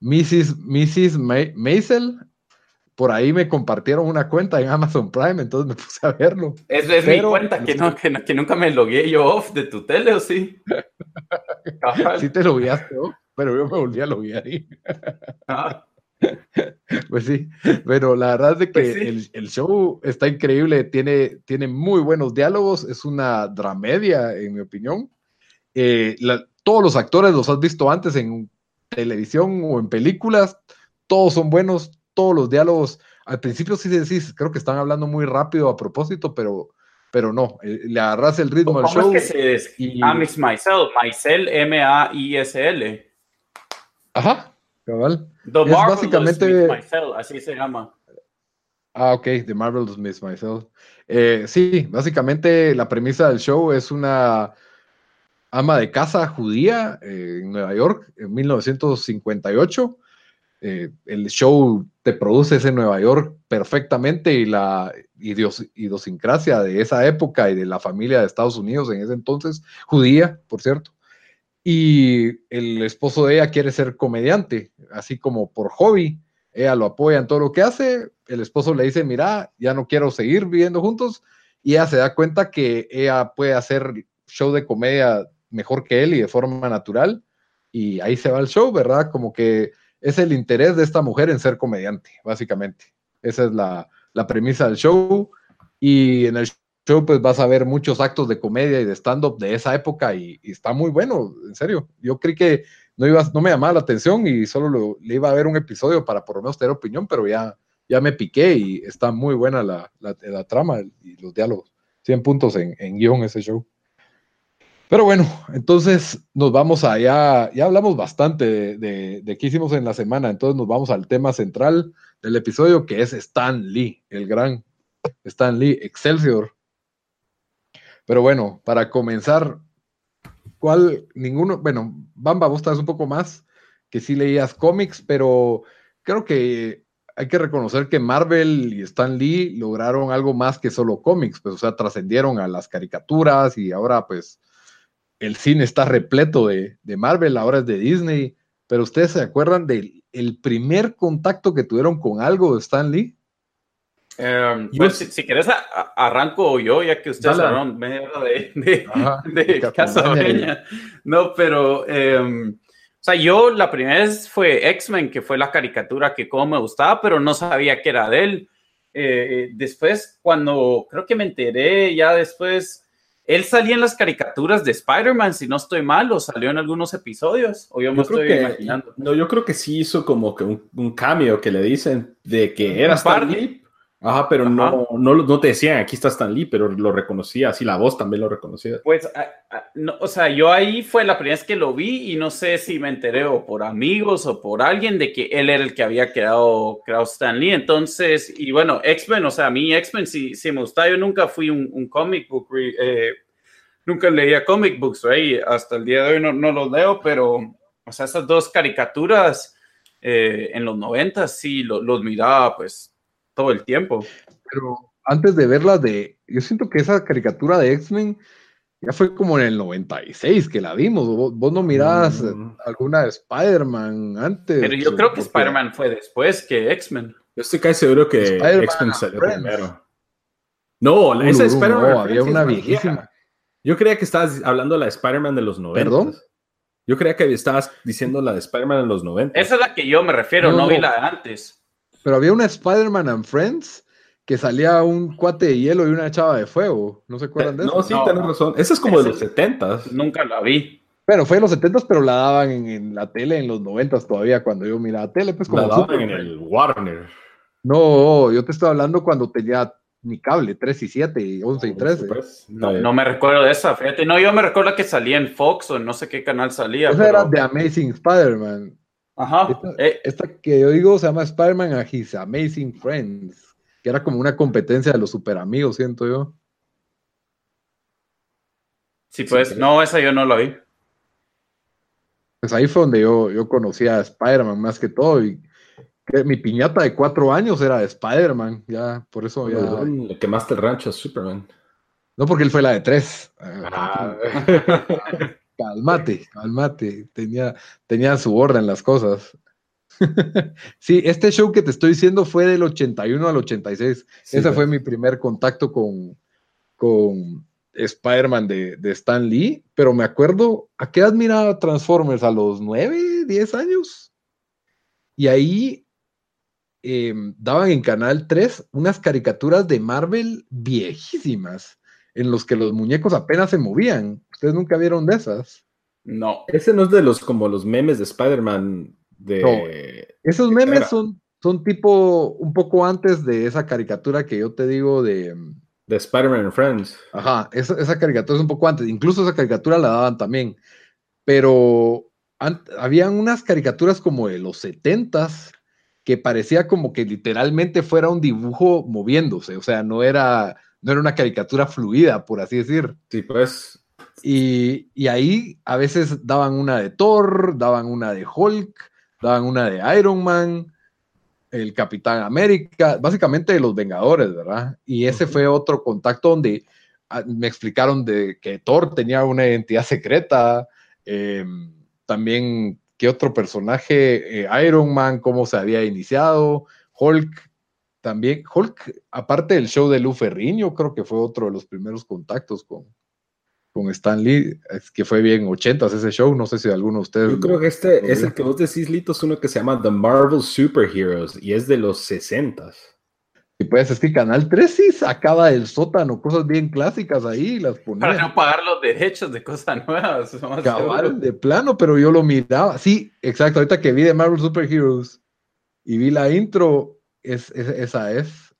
Mrs. Mrs. Maisel. Por ahí me compartieron una cuenta en Amazon Prime, entonces me puse a verlo. Es, es mi cuenta, que, no, que, nunca me logué yo off de tu tele, ¿o sí? sí te logueaste, pero yo me volví a loguear ahí. Ah. Pues sí, pero la verdad es que pues el, show está increíble, tiene, tiene muy buenos diálogos, es una dramedia, en mi opinión. Eh, todos los actores los has visto antes en televisión o en películas, todos son buenos, todos los diálogos. Al principio sí decís, creo que están hablando muy rápido a propósito, pero, pero no, eh, le agarras el ritmo al show. Es que se y... Maisel, Maisel, M-A-I-S-L. Ajá, cabal. The es básicamente... Myself, así se llama. Ah, ok, The Marvelous Miss Myself. Eh, sí, básicamente la premisa del show es una ama de casa judía eh, en Nueva York en 1958. Eh, el show te produce ese Nueva York perfectamente y la idiosincrasia de esa época y de la familia de Estados Unidos en ese entonces, judía, por cierto, y el esposo de ella quiere ser comediante, así como por hobby. Ella lo apoya en todo lo que hace. El esposo le dice, mira, ya no quiero seguir viviendo juntos. Y ella se da cuenta que ella puede hacer show de comedia mejor que él y de forma natural. Y ahí se va el show, ¿verdad? Como que es el interés de esta mujer en ser comediante, básicamente. Esa es la, la premisa del show. Y en el show pues vas a ver muchos actos de comedia y de stand-up de esa época y, está muy bueno, en serio. Yo creí que no, iba, no me llamaba la atención y solo le iba a ver un episodio para por lo menos tener opinión, pero ya, ya me piqué y está muy buena la, la, trama y los diálogos. 100 puntos en, en guion ese show. Pero bueno, entonces nos vamos allá, ya hablamos bastante de, qué hicimos en la semana, entonces nos vamos al tema central del episodio que es Stan Lee, el gran Stan Lee, Excelsior. Pero bueno, para comenzar, ¿cuál? Ninguno, bueno, Bamba, vos estás un poco más que sí leías cómics, pero creo que hay que reconocer que Marvel y Stan Lee lograron algo más que solo cómics, pues, o sea, trascendieron a las caricaturas y ahora, pues, el cine está repleto de, de Marvel, ahora es de Disney, pero ustedes se acuerdan del el primer contacto que tuvieron con algo de Stan Lee? Em, pues, si, quieres, arranco yo, ya que ustedes hablaron media hora de, de, Casa No, pero, em, o sea, yo la primera vez fue X-Men, que fue la caricatura que como me gustaba, pero no sabía que era de él. Eh, después, cuando creo que me enteré, ya después, él salía en las caricaturas de Spider-Man, si no estoy mal, o salió en algunos episodios, o yo me estoy imaginando. No, yo creo que sí hizo como que un, un cambio que le dicen de que era Star Ajá, pero No, no, no, te decían, aquí está Stan Lee, pero lo reconocía, así la voz también lo reconocía. Pues, no, o sea, yo ahí fue la primera vez que lo vi y no sé si me enteré o por amigos o por alguien de que él era el que había creado, creado Stan Lee. Entonces, y bueno, X-Men, o sea, a mí X-Men sí, sí, me gusta. Yo nunca fui un, un comic book, eh, nunca leía comic books, right? Hasta el día de hoy no, no los leo, pero, o sea, esas dos caricaturas eh, en los 90 sí los miraba, pues todo el tiempo. Pero antes de verla de, yo siento que esa caricatura de X-Men ya fue como en el 96 que la vimos. Vos, no mirabas mm. alguna de Spider-Man antes. Pero yo creo que Spider-Man fue después que X-Men. Yo estoy casi seguro que X-Men salió primero. No, esa Spider-Man. No, había una viejísima. Yo creía que estabas hablando de la Spider-Man de los 90. ¿Perdón? Yo creía que estabas diciendo la de Spider-Man de los 90. Esa es la que yo me refiero, no vi la de antes. Pero había una Spider-Man and Friends que salía un cuate de hielo y una chava de fuego. ¿No se acuerdan de eso? No, sí, tenés razón. Esa es como de los 70 Nunca la vi. Bueno, fue en los 70 pero la daban en, la tele en los 90 todavía, cuando yo miraba tele, pues como. La daban en el Warner. No, yo te estoy hablando cuando tenía ni cable, 3 y 7, 11 y 13. No, me recuerdo de esa, fíjate. No, yo me recuerdo que salía en Fox o en no sé qué canal salía. Esa era The Amazing Spider-Man. Ajá. Eh. Esta, que yo digo se llama Spider-Man a His Amazing Friends, que era como una competencia de los super amigos, siento yo. Sí, pues, no, esa yo no la vi. Pues ahí fue donde yo, yo conocí a Spider-Man más que todo. Y mi piñata de cuatro años era de Spider-Man, ya, por eso ya. Le quemaste el rancho a Superman. No, porque él fue la de tres. Ah. Calmate, calmate. Tenía, tenía su orden las cosas. sí, este show que te estoy diciendo fue del 81 al 86. Ese fue mi primer contacto con, con Spider-Man de, de, Stan Lee, pero me acuerdo, ¿a qué edad miraba Transformers? ¿A los 9, 10 años? Y ahí em, daban en Canal 3 unas caricaturas de Marvel viejísimas, en los que los muñecos apenas se movían. ¿Ustedes nunca vieron de esas? No. Ese no es de los como los memes de Spider-Man de... esos memes son, son tipo un poco antes de esa caricatura que yo te digo de de Spider-Man and Friends. Ajá, esa, caricatura es un poco antes. Incluso esa caricatura la daban también. Pero habían unas caricaturas como de los setentas que parecía como que literalmente fuera un dibujo moviéndose. O sea, no era, no era una caricatura fluida, por así decir. Sí, pues. Y, y ahí a veces daban una de Thor, daban una de Hulk, daban una de Iron Man el Capitán América, básicamente de los Vengadores, ¿verdad? Y ese fue otro contacto donde ah, me explicaron de que Thor tenía una identidad secreta, em, también qué otro personaje, eh, Iron Man, cómo se había iniciado, Hulk, también, Hulk, aparte del show de Lu Ferriño, creo que fue otro de los primeros contactos con, con Stan Lee, que fue bien 80 ese show, no sé si alguno de ustedes... Yo creo que este es el que vos decís, Lito, es uno que se llama The Marvel Superheroes y es de los 60 Y pues es que Canal 3 sí sacaba del sótano cosas bien clásicas ahí, las ponía. Para no pagar los derechos de cosas nuevas. Cabal, de plano, pero yo lo miraba. Sí, exacto, ahorita que vi de Marvel Superheroes y vi la intro, es, esa es.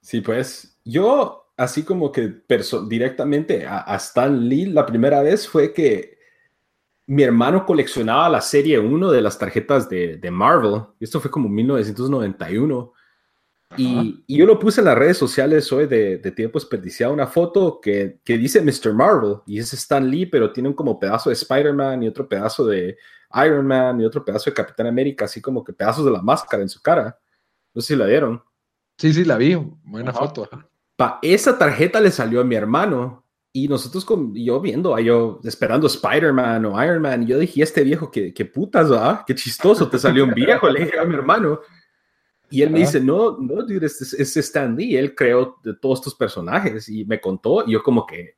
Sí, pues yo así como que directamente a, Stan Lee la primera vez fue que mi hermano coleccionaba la serie 1 de las tarjetas de, de Marvel. Esto fue como 1991. Y, y, yo lo puse en las redes sociales hoy de, de tiempo desperdiciado, una foto que, que, dice Mr. Marvel y es Stan Lee, pero tiene un como pedazo de Spider-Man y otro pedazo de Iron Man y otro pedazo de Capitán América, así como que pedazos de la máscara en su cara. No sé si la vieron. Sí, sí, la vi. Buena foto esa tarjeta le salió a mi hermano y nosotros, con, yo viendo, yo esperando Spider-Man o Iron Man, y yo dije, este viejo, qué, qué putas, ¿ah? Qué chistoso, te salió un viejo, le dije a mi hermano. Y él me dice, no, no, dude, es, es Stan Lee, él creó de todos estos personajes y me contó y yo como que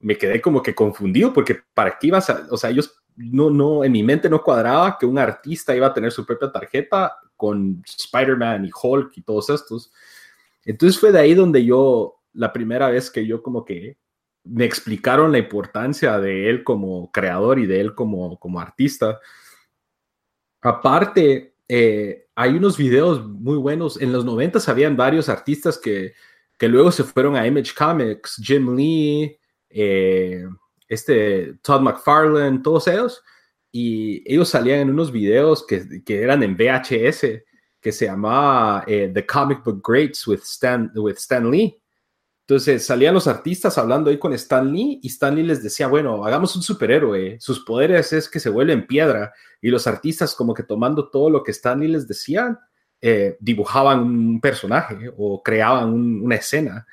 me quedé como que confundido porque para qué ibas a, o sea, ellos no, no, en mi mente no cuadraba que un artista iba a tener su propia tarjeta con Spider-Man y Hulk y todos estos. Entonces fue de ahí donde yo, la primera vez que yo como que me explicaron la importancia de él como creador y de él como, como artista. Aparte, eh, hay unos videos muy buenos. En los 90 habían varios artistas que, que luego se fueron a Image Comics, Jim Lee, eh, este Todd McFarlane, todos ellos. Y ellos salían en unos videos que, que eran en VHS que se llamaba eh, The Comic Book Greats with Stan, with Stan Lee. Entonces salían los artistas hablando ahí con Stan Lee y Stan Lee les decía, bueno, hagamos un superhéroe, sus poderes es que se vuelve en piedra y los artistas como que tomando todo lo que Stan Lee les decía, eh, dibujaban un personaje o creaban una escena.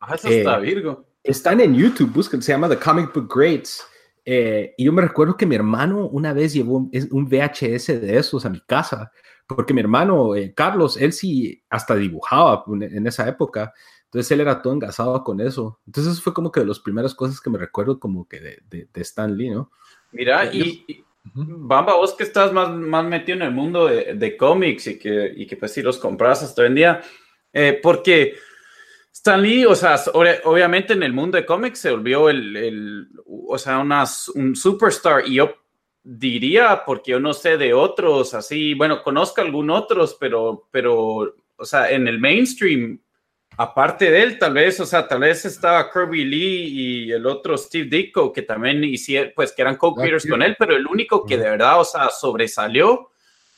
Ah, eso está eh, Virgo. Están en YouTube, busquen, se llama The Comic Book Greats. y yo me recuerdo que mi hermano una vez llevó un VHS de esos a mi casa porque mi hermano eh, Carlos, él sí hasta dibujaba en esa época, entonces él era todo engasado con eso. Entonces fue como que de las primeras cosas que me recuerdo como que de, de, Stan Lee, ¿no? Mira, eh, y, Bamba, vos que estás más, más metido en el mundo de, de cómics y que, y que pues sí los compras hasta hoy en día, eh, porque Stan Lee, o sea, obviamente en el mundo de cómics se volvió el, el o sea, un superstar y yo diría, porque yo no sé de otros así, bueno, conozco algún otros, pero, pero, o sea, en el mainstream, aparte de él, tal vez, o sea, tal vez estaba Kirby Lee y el otro Steve Ditko, que también hicieron, pues que eran co-creators con él, pero el único que de verdad, o sea, sobresalió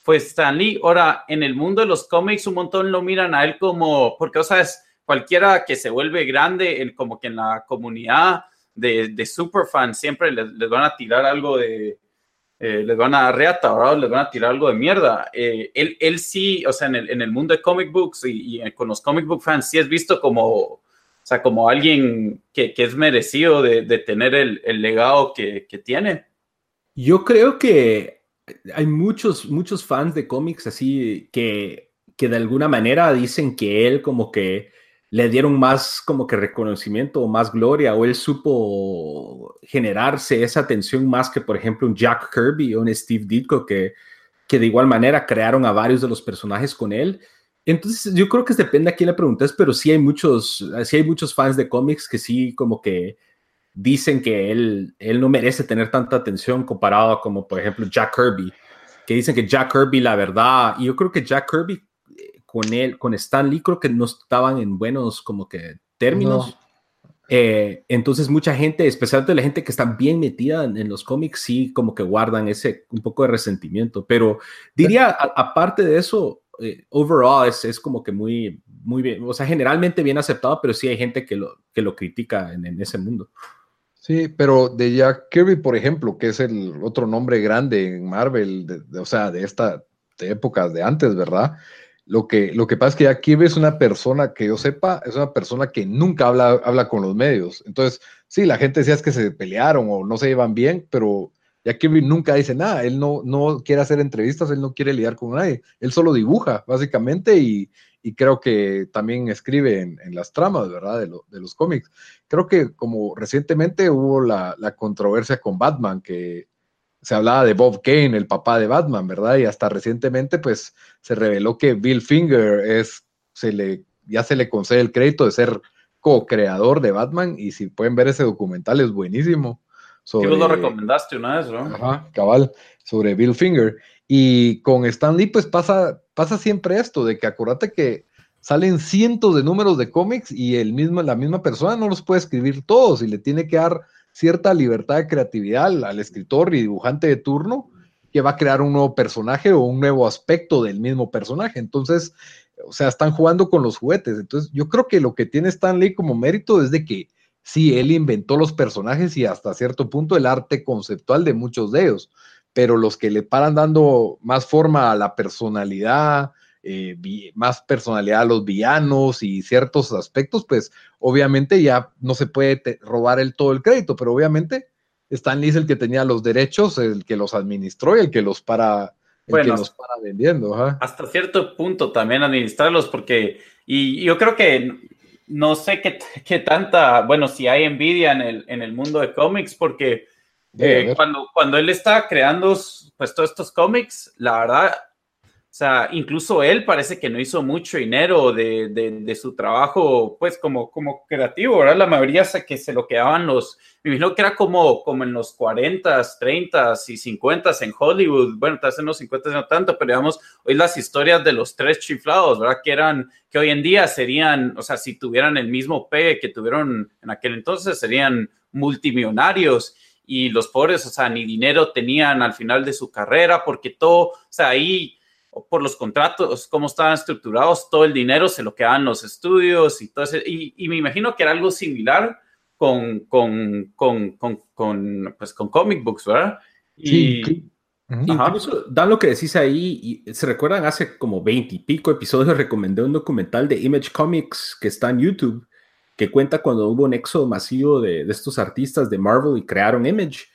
fue Stan Lee. Ahora, en el mundo de los cómics, un montón lo miran a él como, porque, o sea, es cualquiera que se vuelve grande, en, como que en la comunidad de, de superfans, siempre les van a tirar algo de, eh, les van a reata, les van a tirar algo de mierda. Eh, él, él sí, o sea, en el, en el mundo de comic books y, con los comic book fans, sí es visto como, o sea, como alguien que, que es merecido de, de tener el, el legado que, que, tiene. Yo creo que hay muchos, muchos fans de cómics así que, que de alguna manera dicen que él como que le dieron más como que reconocimiento o más gloria o él supo generarse esa atención más que por ejemplo un Jack Kirby o un Steve Ditko que, que de igual manera crearon a varios de los personajes con él. Entonces yo creo que depende a quién le preguntes, pero sí hay muchos, sí hay muchos fans de cómics que sí como que dicen que él, él no merece tener tanta atención comparado como por ejemplo Jack Kirby, que dicen que Jack Kirby la verdad, y yo creo que Jack Kirby con él, con Stan Lee, creo que no estaban en buenos como que términos. Eh, entonces mucha gente, especialmente la gente que está bien metida en, los cómics, sí como que guardan ese un poco de resentimiento. Pero diría, aparte de eso, eh, overall es, es, como que muy, muy bien, o sea, generalmente bien aceptado, pero sí hay gente que lo, que lo critica en, ese mundo. Sí, pero de Jack Kirby, por ejemplo, que es el otro nombre grande en Marvel, o sea, de esta de épocas de antes, ¿verdad? Lo que, lo que pasa es que aquí es una persona que yo sepa, es una persona que nunca habla, habla con los medios. Entonces, sí, la gente decía que se pelearon o no se llevan bien, pero ya Kirby nunca dice nada. Él no, no quiere hacer entrevistas, él no quiere lidiar con nadie. Él solo dibuja, básicamente, y, y creo que también escribe en, en las tramas, ¿verdad? De, de, los cómics. Creo que como recientemente hubo la, la controversia con Batman, que se hablaba de Bob Kane, el papá de Batman, ¿verdad? Y hasta recientemente, pues, se reveló que Bill Finger es, se le, ya se le concede el crédito de ser co-creador de Batman, y si pueden ver ese documental, es buenísimo. Sobre, vos lo recomendaste una vez, ¿no? Ajá, cabal, sobre Bill Finger. Y con Stan Lee, pues pasa, pasa siempre esto, de que acuérdate que salen cientos de números de cómics y el mismo, la misma persona no los puede escribir todos y le tiene que dar cierta libertad de creatividad al, escritor y dibujante de turno que va a crear un nuevo personaje o un nuevo aspecto del mismo personaje. Entonces, o sea, están jugando con los juguetes. Entonces, yo creo que lo que tiene Stan Lee como mérito es de que sí, él inventó los personajes y hasta cierto punto el arte conceptual de muchos de ellos, pero los que le paran dando más forma a la personalidad, eh, más personalidad a los villanos y ciertos aspectos, pues obviamente ya no se puede robar el todo el crédito, pero obviamente Stan Lee es el que tenía los derechos, el que los administró y el que los para, el que los para vendiendo. Hasta cierto punto también administrarlos, porque, y, yo creo que no sé qué, qué, tanta, bueno, si hay envidia en el, en el mundo de cómics, porque eh, cuando, cuando él está creando pues todos estos cómics, la verdad, o sea, incluso él parece que no hizo mucho dinero de, de, su trabajo, pues como, como creativo, ¿verdad? La mayoría se, que se lo quedaban los, me imagino que era como, como en los 40, 30 y 50 en Hollywood, bueno, tal vez en los 50 no tanto, pero digamos, hoy las historias de los tres chiflados, ¿verdad? Que eran, que hoy en día serían, o sea, si tuvieran el mismo P que tuvieron en aquel entonces, serían multimillonarios y los pobres, o sea, ni dinero tenían al final de su carrera porque todo, o sea, ahí por los contratos, cómo estaban estructurados, todo el dinero se lo quedaban los estudios y todo eso. Y, me imagino que era algo similar con, con, con, con, pues, con comic books, ¿verdad? Y, sí. Incluso, dan lo que decís ahí, y se recuerdan hace como 20 y pico episodios, recomendé un documental de Image Comics que está en YouTube, que cuenta cuando hubo un éxodo masivo de, de estos artistas de Marvel y crearon Image.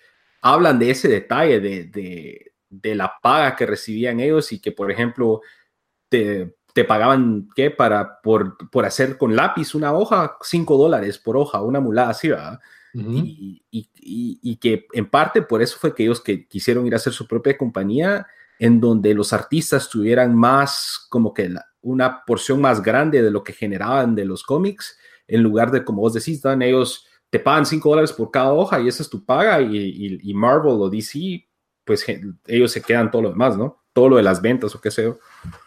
Hablan de ese detalle, de, de de la paga que recibían ellos y que, por ejemplo, te, pagaban, ¿qué? Para, por, por, hacer con lápiz una hoja, cinco dólares por hoja, una mulada así, ¿verdad? y, y, que en parte por eso fue que ellos que quisieron ir a hacer su propia compañía en donde los artistas tuvieran más, como que una porción más grande de lo que generaban de los cómics, en lugar de, como vos decís, dan ellos te pagan cinco dólares por cada hoja y esa es tu paga y, y Marvel o DC pues ellos se quedan todo lo demás, ¿no? todo lo de las ventas o qué sé yo.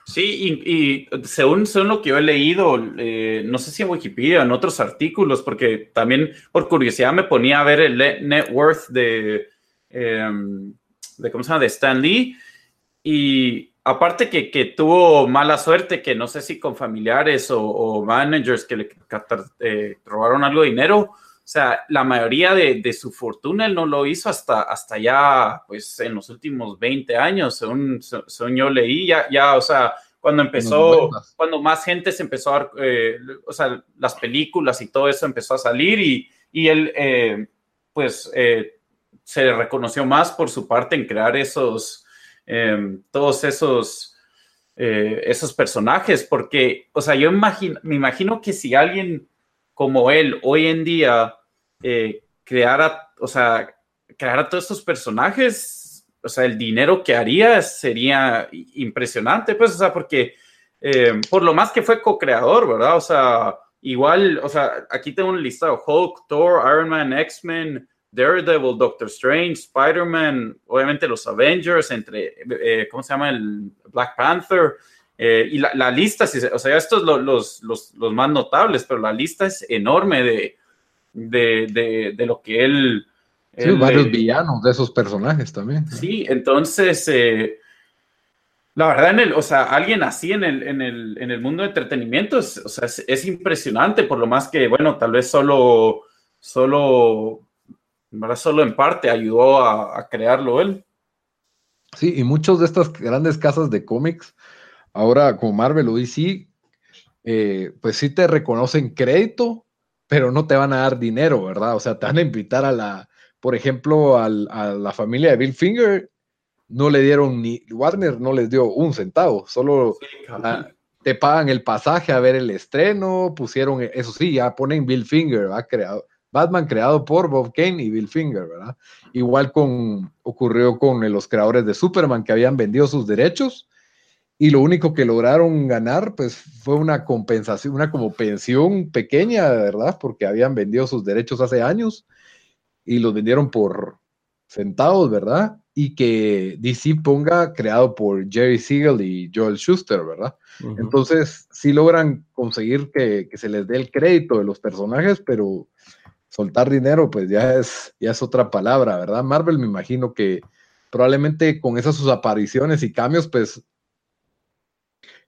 Sí, y, según, según, lo que yo he leído, eh, no sé si en Wikipedia, en otros artículos, porque también por curiosidad me ponía a ver el net worth de, em, de ¿cómo se llama? De Stan Lee. Y aparte que, que, tuvo mala suerte, que no sé si con familiares o, managers que le eh, robaron algo de dinero, o sea, la mayoría de, de, su fortuna él no lo hizo hasta, hasta ya, pues, en los últimos 20 años, según, según yo leí, ya, ya, o sea, cuando empezó, cuando más gente se empezó a, dar, eh, o sea, las películas y todo eso empezó a salir y, y él, eh, pues, eh, se reconoció más por su parte en crear esos, em, todos esos, esos personajes, porque, o sea, yo imagino, me imagino que si alguien como él hoy en día eh, creara, o sea, creara todos estos personajes, o sea, el dinero que haría sería impresionante, pues, o sea, porque eh, por lo más que fue co-creador, ¿verdad? O sea, igual, o sea, aquí tengo un listado, Hulk, Thor, Iron Man, X-Men, Daredevil, Doctor Strange, Spider-Man, obviamente los Avengers, entre, eh, ¿cómo se llama? El Black Panther, y la, lista, o sea, estos los, los, los, más notables, pero la lista es enorme de, de, de, lo que él... Sí, varios villanos de esos personajes también. Sí, entonces, eh, la verdad, en el, o sea, alguien así en el, en el, en el mundo de entretenimiento es, o sea, es, impresionante, por lo más que, bueno, tal vez solo, solo, solo en parte ayudó a, a crearlo él. Sí, y muchos de estas grandes casas de cómics Ahora, como Marvel o DC, eh, pues sí te reconocen crédito, pero no te van a dar dinero, ¿verdad? O sea, te van a invitar a la, por ejemplo, a la familia de Bill Finger, no le dieron ni, Warner no les dio un centavo, solo te pagan el pasaje a ver el estreno, pusieron, eso sí, ya ponen Bill Finger, ¿verdad? Creado, Batman creado por Bob Kane y Bill Finger, ¿verdad? Igual con, ocurrió con los creadores de Superman que habían vendido sus derechos y lo único que lograron ganar, pues fue una compensación, una como pensión pequeña, ¿verdad? Porque habían vendido sus derechos hace años y los vendieron por centavos, ¿verdad? Y que DC ponga creado por Jerry Siegel y Joel Schuster, ¿verdad? Entonces, sí logran conseguir que, que, se les dé el crédito de los personajes, pero soltar dinero, pues ya es, ya es otra palabra, ¿verdad? Marvel me imagino que probablemente con esas sus apariciones y cambios, pues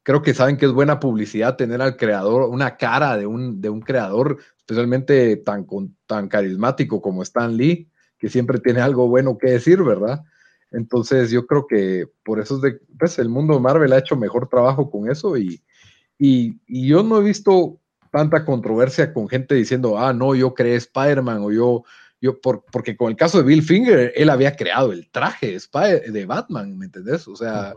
creo que saben que es buena publicidad tener al creador, una cara de un, de un creador, especialmente tan, tan carismático como Stan Lee, que siempre tiene algo bueno que decir, ¿verdad? Entonces yo creo que por eso es de, pues el mundo de Marvel ha hecho mejor trabajo con eso y, y, yo no he visto tanta controversia con gente diciendo, ah, no, yo creé Spider-Man o yo, yo por, porque con el caso de Bill Finger, él había creado el traje de Batman, ¿me entendés? O sea,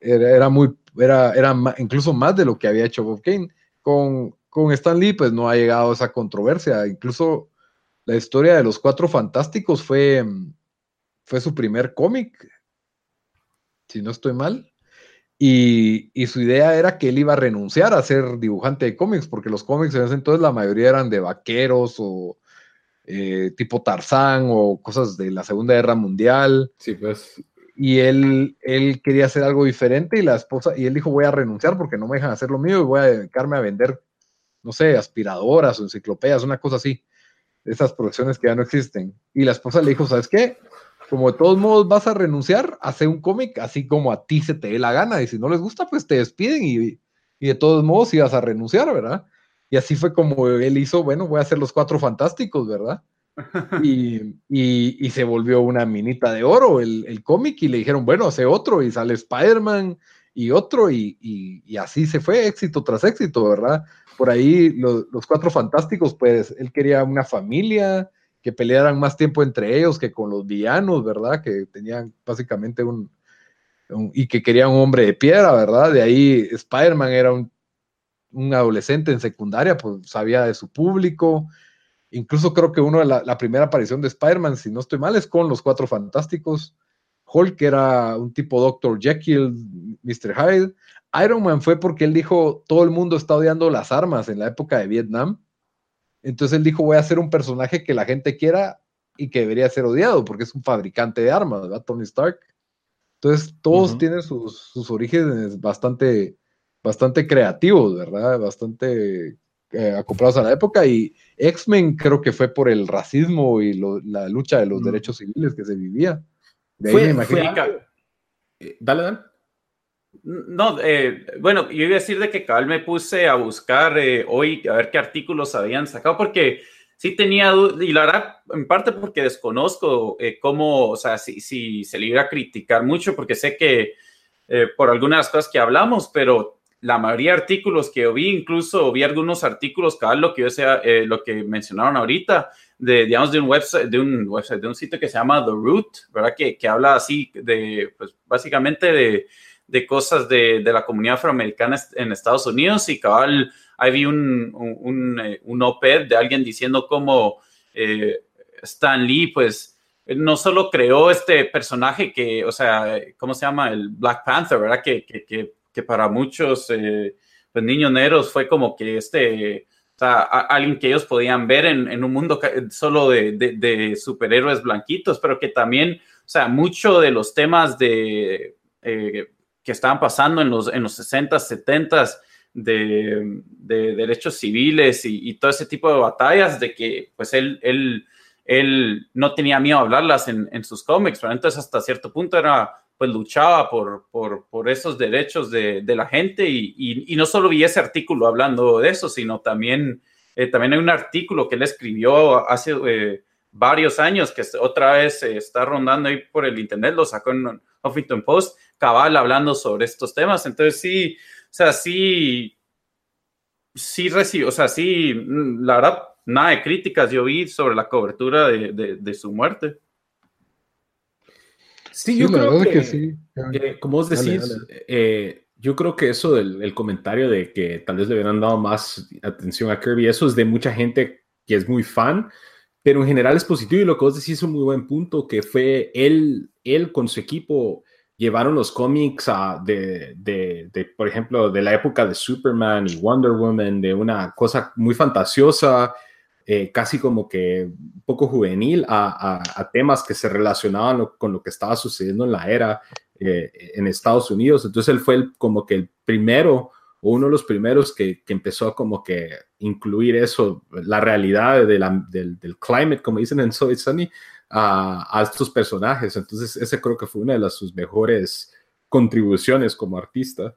era, muy, era, era incluso más de lo que había hecho Bob Kane. Con, con Stan Lee, pues no ha llegado esa controversia. Incluso la historia de los Cuatro Fantásticos fue, fue su primer cómic, si no estoy mal. Y, y, su idea era que él iba a renunciar a ser dibujante de cómics, porque los cómics en ese entonces la mayoría eran de vaqueros o eh, tipo Tarzán o cosas de la Segunda Guerra Mundial. Sí, pues y él, él quería hacer algo diferente y la esposa, y él dijo, voy a renunciar porque no me dejan hacer lo mío y voy a dedicarme a vender, no sé, aspiradoras o enciclopedias, una cosa así, esas producciones que ya no existen. Y la esposa le dijo, ¿sabes qué? Como de todos modos vas a renunciar, hace un cómic así como a ti se te dé la gana y si no les gusta, pues te despiden y, y de todos modos ibas a renunciar, ¿verdad? Y así fue como él hizo, bueno, voy a hacer los cuatro fantásticos, ¿verdad? Y, se volvió una minita de oro el, cómic y le dijeron, bueno, hace otro y sale Spider-Man y otro y, así se fue, éxito tras éxito, ¿verdad? Por ahí los cuatro fantásticos, pues él quería una familia, que pelearan más tiempo entre ellos que con los villanos, ¿verdad? Que tenían básicamente un, y que quería un hombre de piedra, ¿verdad? De ahí Spider-Man era un, un adolescente en secundaria, pues sabía de su público, Incluso creo que uno de la, primera aparición de Spider-Man, si no estoy mal, es con los Cuatro Fantásticos. Hulk era un tipo Dr. Jekyll, Mr. Hyde. Iron Man fue porque él dijo, todo el mundo está odiando las armas en la época de Vietnam. Entonces él dijo, voy a hacer un personaje que la gente quiera y que debería ser odiado, porque es un fabricante de armas, ¿verdad? Tony Stark. Entonces, todos tienen sus, sus, orígenes bastante, bastante creativos, ¿verdad? Bastante eh, acoplados a la época. Y X-Men creo que fue por el racismo y la lucha de los derechos civiles que se vivía. De fue, eh, dale, dale. No, eh, bueno, yo iba a decir de que cabal me puse a buscar hoy a ver qué artículos habían sacado, porque sí tenía y la verdad, en parte porque desconozco cómo, o sea, si, si, se le iba a criticar mucho, porque sé que por algunas cosas que hablamos, pero la mayoría de artículos que vi, incluso vi algunos artículos, cada lo que yo sea, eh, lo que mencionaron ahorita, de, digamos, de un website, de un website, de un sitio que se llama The Root, ¿verdad? Que, que habla así de, pues, básicamente de, de cosas de, de, la comunidad afroamericana en Estados Unidos y cabal, ahí vi un, un, un, OPED de alguien diciendo cómo eh, Stan Lee, pues, no solo creó este personaje que, o sea, ¿cómo se llama? El Black Panther, ¿verdad? Que que para muchos eh, pues, niños negros fue como que este, o sea, alguien que ellos podían ver en, un mundo solo de, superhéroes blanquitos, pero que también, o sea, mucho de los temas de, eh, que estaban pasando en los, en los 60 70 de, derechos civiles y, todo ese tipo de batallas, de que pues él, él, él no tenía miedo a hablarlas en, en sus cómics, pero entonces hasta cierto punto era pues luchaba por, por, por esos derechos de, de la gente y, y, no solo vi ese artículo hablando de eso, sino también, eh, también hay un artículo que él escribió hace eh, varios años que otra vez está rondando ahí por el internet, lo sacó en Huffington Post, cabal hablando sobre estos temas. Entonces sí, o sea, sí, sí recibo, o sea, sí, la verdad, nada de críticas yo vi sobre la cobertura de, de su muerte. Sí, yo creo que, sí. como vos decís, eh, yo creo que eso del comentario de que tal vez le hubieran dado más atención a Kirby, eso es de mucha gente que es muy fan, pero en general es positivo y lo que vos decís es un muy buen punto, que fue él, él con su equipo llevaron los cómics a, de, de, de, por ejemplo, de la época de Superman y Wonder Woman, de una cosa muy fantasiosa eh, casi como que poco juvenil a, temas que se relacionaban con lo que estaba sucediendo en la era eh, en Estados Unidos. Entonces él fue como que el primero o uno de los primeros que, que empezó como que incluir eso, la realidad de del, del, climate, como dicen en So Sunny, a, a, estos personajes. Entonces ese creo que fue una de las, sus mejores contribuciones como artista.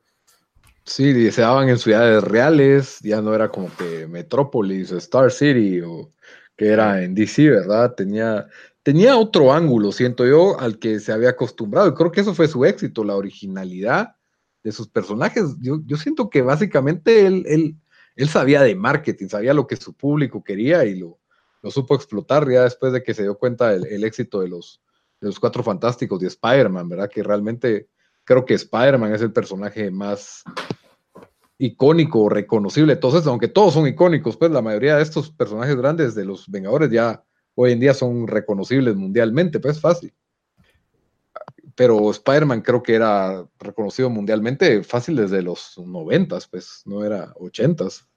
Sí, se daban en ciudades reales, ya no era como que Metrópolis o Star City o que era en DC, ¿verdad? Tenía, tenía otro ángulo, siento yo, al que se había acostumbrado. Y creo que eso fue su éxito, la originalidad de sus personajes. Yo, yo siento que básicamente él, él, él, sabía de marketing, sabía lo que su público quería y lo, lo supo explotar ya después de que se dio cuenta del el éxito de los, de los Cuatro Fantásticos de Spider-Man, ¿verdad? Que realmente creo que Spider-Man es el personaje más icónico, reconocible. Entonces, aunque todos son icónicos, pues la mayoría de estos personajes grandes de los Vengadores ya hoy en día son reconocibles mundialmente, pues fácil. Pero Spider-Man creo que era reconocido mundialmente fácil desde los noventas, pues no era ochentas.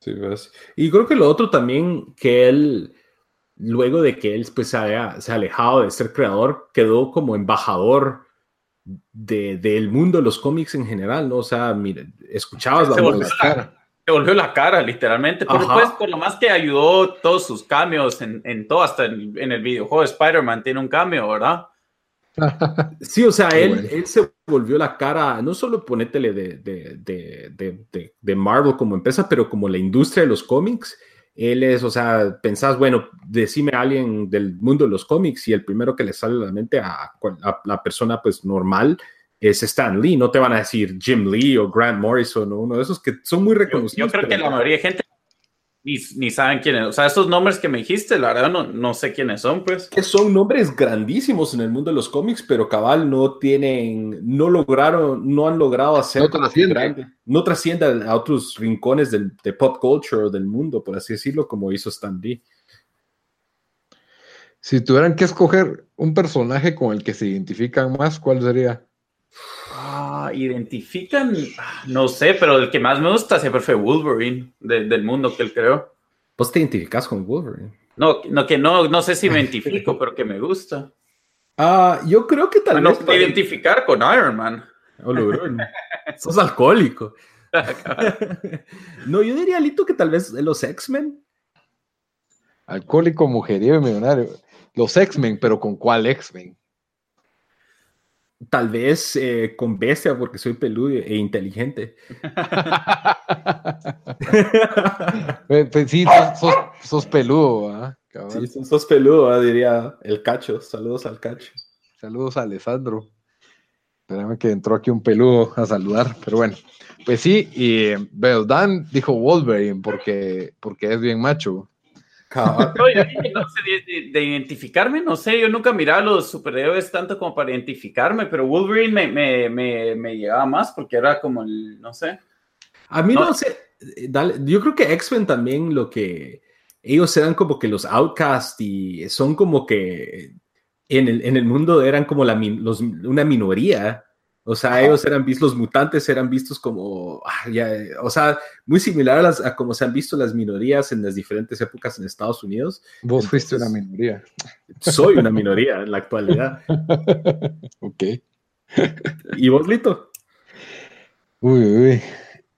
Sí, pues. Y creo que lo otro también que él luego de que él pues, se haya se alejado de ser creador, quedó como embajador de, del mundo de los cómics en general, ¿no? O sea, mire, escuchabas la voz. Se volvió la cara, literalmente. Pero después, por lo más que ayudó todos sus cambios en, en todo, hasta en, el videojuego Spider-Man tiene un cambio, ¿verdad? Sí, o sea, él, él, se volvió la cara, no solo ponétele de, de, de, de, Marvel como empresa, pero como la industria de los cómics él es, o sea, pensás, bueno, decime a alguien del mundo de los cómics y el primero que le sale a la mente a, la persona pues normal es Stan Lee, no te van a decir Jim Lee o Grant Morrison o uno de esos que son muy reconocidos. Yo, creo que la mayoría de gente ni, saben quiénes. O sea, esos nombres que me dijiste, la verdad no, no sé quiénes son, pues. Que son nombres grandísimos en el mundo de los cómics, pero cabal no tienen, no lograron, no han logrado hacer. No trasciende. No trasciende a otros rincones del, de pop culture o del mundo, por así decirlo, como hizo Stan Lee. Si tuvieran que escoger un personaje con el que se identifican más, ¿cuál sería? Ah, identifican, no sé, pero el que más me gusta siempre fue Wolverine, del mundo que él creó. ¿Vos te identificas con Wolverine? No, no que no, no sé si me identifico, pero que me gusta. Ah, yo creo que tal vez. Para identificar con Iron Man. Oh, Sos alcohólico. no, yo diría, Lito, que tal vez los X-Men. Alcohólico, mujeriego y millonario. Los X-Men, pero ¿con cuál X-Men? Tal vez eh, con bestia, porque soy peludo e inteligente. Pues, sí, sos, peludo, Sí, sos peludo, diría el cacho. Saludos al cacho. Saludos a Alessandro. Espérame que entró aquí un peludo a saludar, pero bueno. Pues sí, y Dan dijo Wolverine porque, porque es bien macho. No sé, de, identificarme, no sé, yo nunca miraba a los superhéroes tanto como para identificarme, pero Wolverine me, me, me, me llegaba más porque era como el, no sé. A mí no, sé, yo creo que X-Men también lo que ellos eran como que los outcasts y son como que en el, en el mundo eran como la, los, una minoría o sea, ellos eran vistos, los mutantes eran vistos como, ah, ya, o sea, muy similar a, las, a como se han visto las minorías en las diferentes épocas en Estados Unidos. Vos fuiste una minoría. Soy una minoría en la actualidad. ok. ¿Y vos, Lito? Uy, uy.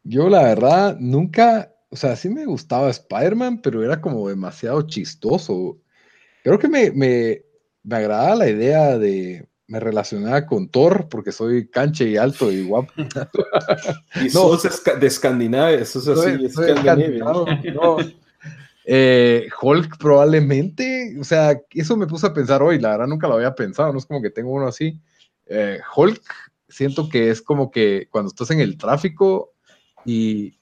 Yo la verdad nunca, o sea, sí me gustaba Spider-Man, pero era como demasiado chistoso. Creo que me, me, me agradaba la idea de me relacionaba con Thor porque soy canche y alto y guapo. y sos de Escandinavia, sos así, eh, Hulk probablemente, o sea, eso me puse a pensar hoy, la verdad nunca lo había pensado, no es como que tengo uno así. Eh, Hulk, siento que es como que cuando estás en el tráfico y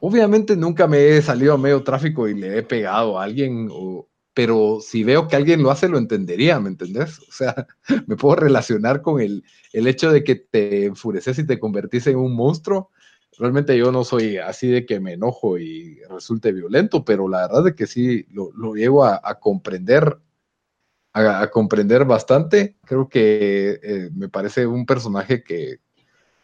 obviamente nunca me he salido a medio tráfico y le he pegado a alguien o, pero si veo que alguien lo hace, lo entendería, ¿me entendés? O sea, me puedo relacionar con el, el hecho de que te enfureces y te convertís en un monstruo. Realmente yo no soy así de que me enojo y resulte violento, pero la verdad es que sí lo, lo llego a, comprender, a, comprender bastante. Creo que eh, me parece un personaje que,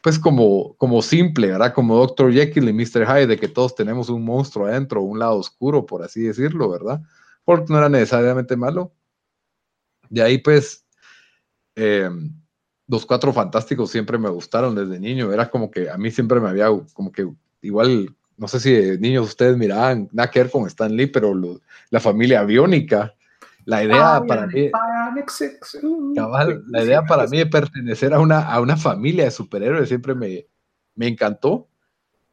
pues como, como simple, ¿verdad? Como Dr. Jekyll y Mr. Hyde, de que todos tenemos un monstruo adentro, un lado oscuro, por así decirlo, ¿verdad? Porque no era necesariamente malo. De ahí, pues, eh, los cuatro fantásticos siempre me gustaron desde niño. Era como que a mí siempre me había, como que igual, no sé si de niños ustedes miraban, nada que ver con Stan Lee, pero la familia aviónica, la idea para mí, la idea para mí de pertenecer a una, a una familia de superhéroes siempre me, me encantó.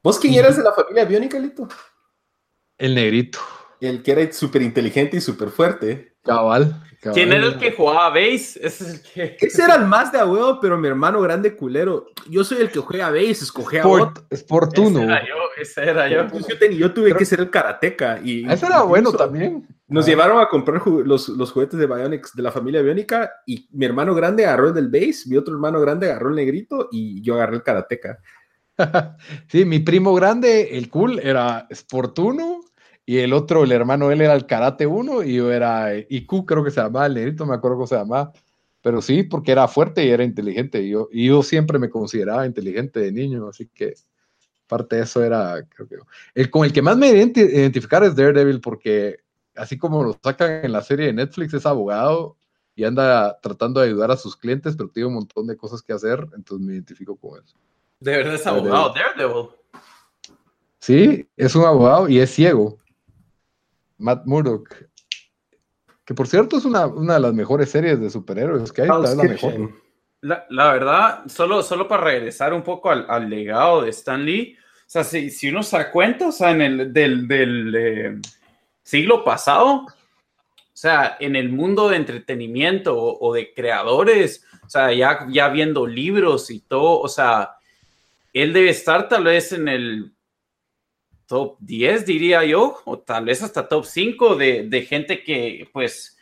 ¿Vos quién eras de la familia aviónica, Lito? El negrito el que era súper inteligente y súper fuerte. Cabal, ¿Quién era el que jugaba base? Ese, es el que... Ese era el más de a huevo, pero mi hermano grande culero. Yo soy el que juega base, escoge a Sport, Ese era yo, ese era yo. Yo, tuve que ser el karateca. Y ese era bueno también. Nos llevaron a comprar los, los, juguetes de Bionics de la familia Biónica y mi hermano grande agarró el del base, mi otro hermano grande agarró el negrito y yo agarré el karateca. sí, mi primo grande, el cool, era Sportuno y el otro, el hermano, él era el Karate 1 y yo era IQ, creo que se llamaba, el negrito, me acuerdo cómo se llamaba. Pero sí, porque era fuerte y era inteligente. Y yo, y yo siempre me consideraba inteligente de niño, así que parte de eso era, creo que... El con el que más me identificar es Daredevil, porque así como lo sacan en la serie de Netflix, es abogado y anda tratando de ayudar a sus clientes, pero tiene un montón de cosas que hacer, entonces me identifico con eso. ¿De verdad es abogado Daredevil? Sí, es un abogado y es ciego. Matt Murdock. Que por cierto es una, de las mejores series de superhéroes que hay. la, mejor. La, verdad, solo, solo para regresar un poco al, legado de Stan Lee, o sea, si, si, uno se da cuenta, o sea, en el del, eh, siglo pasado, o sea, en el mundo de entretenimiento o, de creadores, o sea, ya, ya viendo libros y todo, o sea, él debe estar tal vez en el top 10, diría yo, o tal vez hasta top 5 de, de gente que, pues,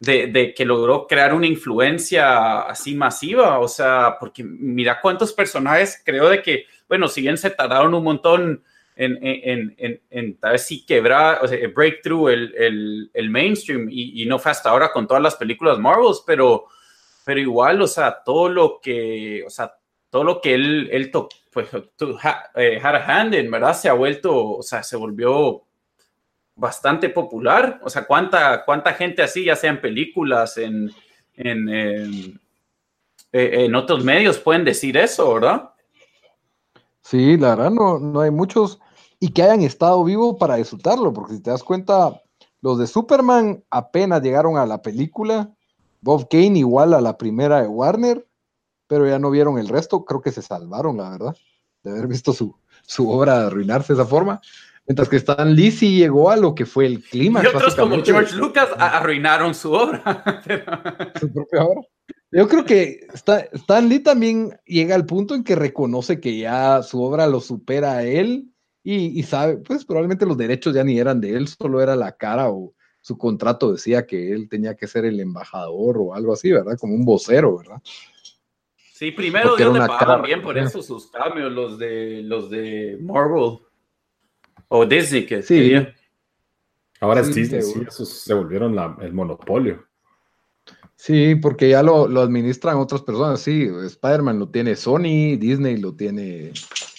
de, de, que logró crear una influencia así masiva, o sea, porque mira cuántos personajes creo de que, bueno, si bien se tardaron un montón en, en, en, en tal vez sí quebrar, o sea, breakthrough el, el, el mainstream y, y, no fue hasta ahora con todas las películas Marvels, pero, pero igual, o sea, todo lo que, o sea, todo lo que él, él tocó, pues, eh, Hand en verdad se ha vuelto, o sea, se volvió bastante popular. O sea, ¿cuánta, cuánta gente así, ya sea en películas, en, en, eh, en otros medios pueden decir eso, ¿verdad? Sí, la verdad no, no hay muchos y que hayan estado vivos para disfrutarlo, porque si te das cuenta, los de Superman apenas llegaron a la película, Bob Kane igual a la primera de Warner, pero ya no vieron el resto, creo que se salvaron, la verdad, de haber visto su, su obra arruinarse de esa forma. Mientras que Stan Lee sí llegó a lo que fue el clima. Y otros como George Lucas arruinaron su obra. su propia obra. Yo creo que Stan Lee también llega al punto en que reconoce que ya su obra lo supera a él y, sabe, pues probablemente los derechos ya ni eran de él, solo era la cara o su contrato decía que él tenía que ser el embajador o algo así, ¿verdad? Como un vocero, ¿verdad? Sí, primero Dios le pagaban bien por eso sus cambios, los de los de Marvel. O Disney, que sí. Ahora es Disney, sí, esos se volvieron el monopolio. Sí, porque ya lo, lo administran otras personas, sí, Spider-Man lo tiene Sony, Disney lo tiene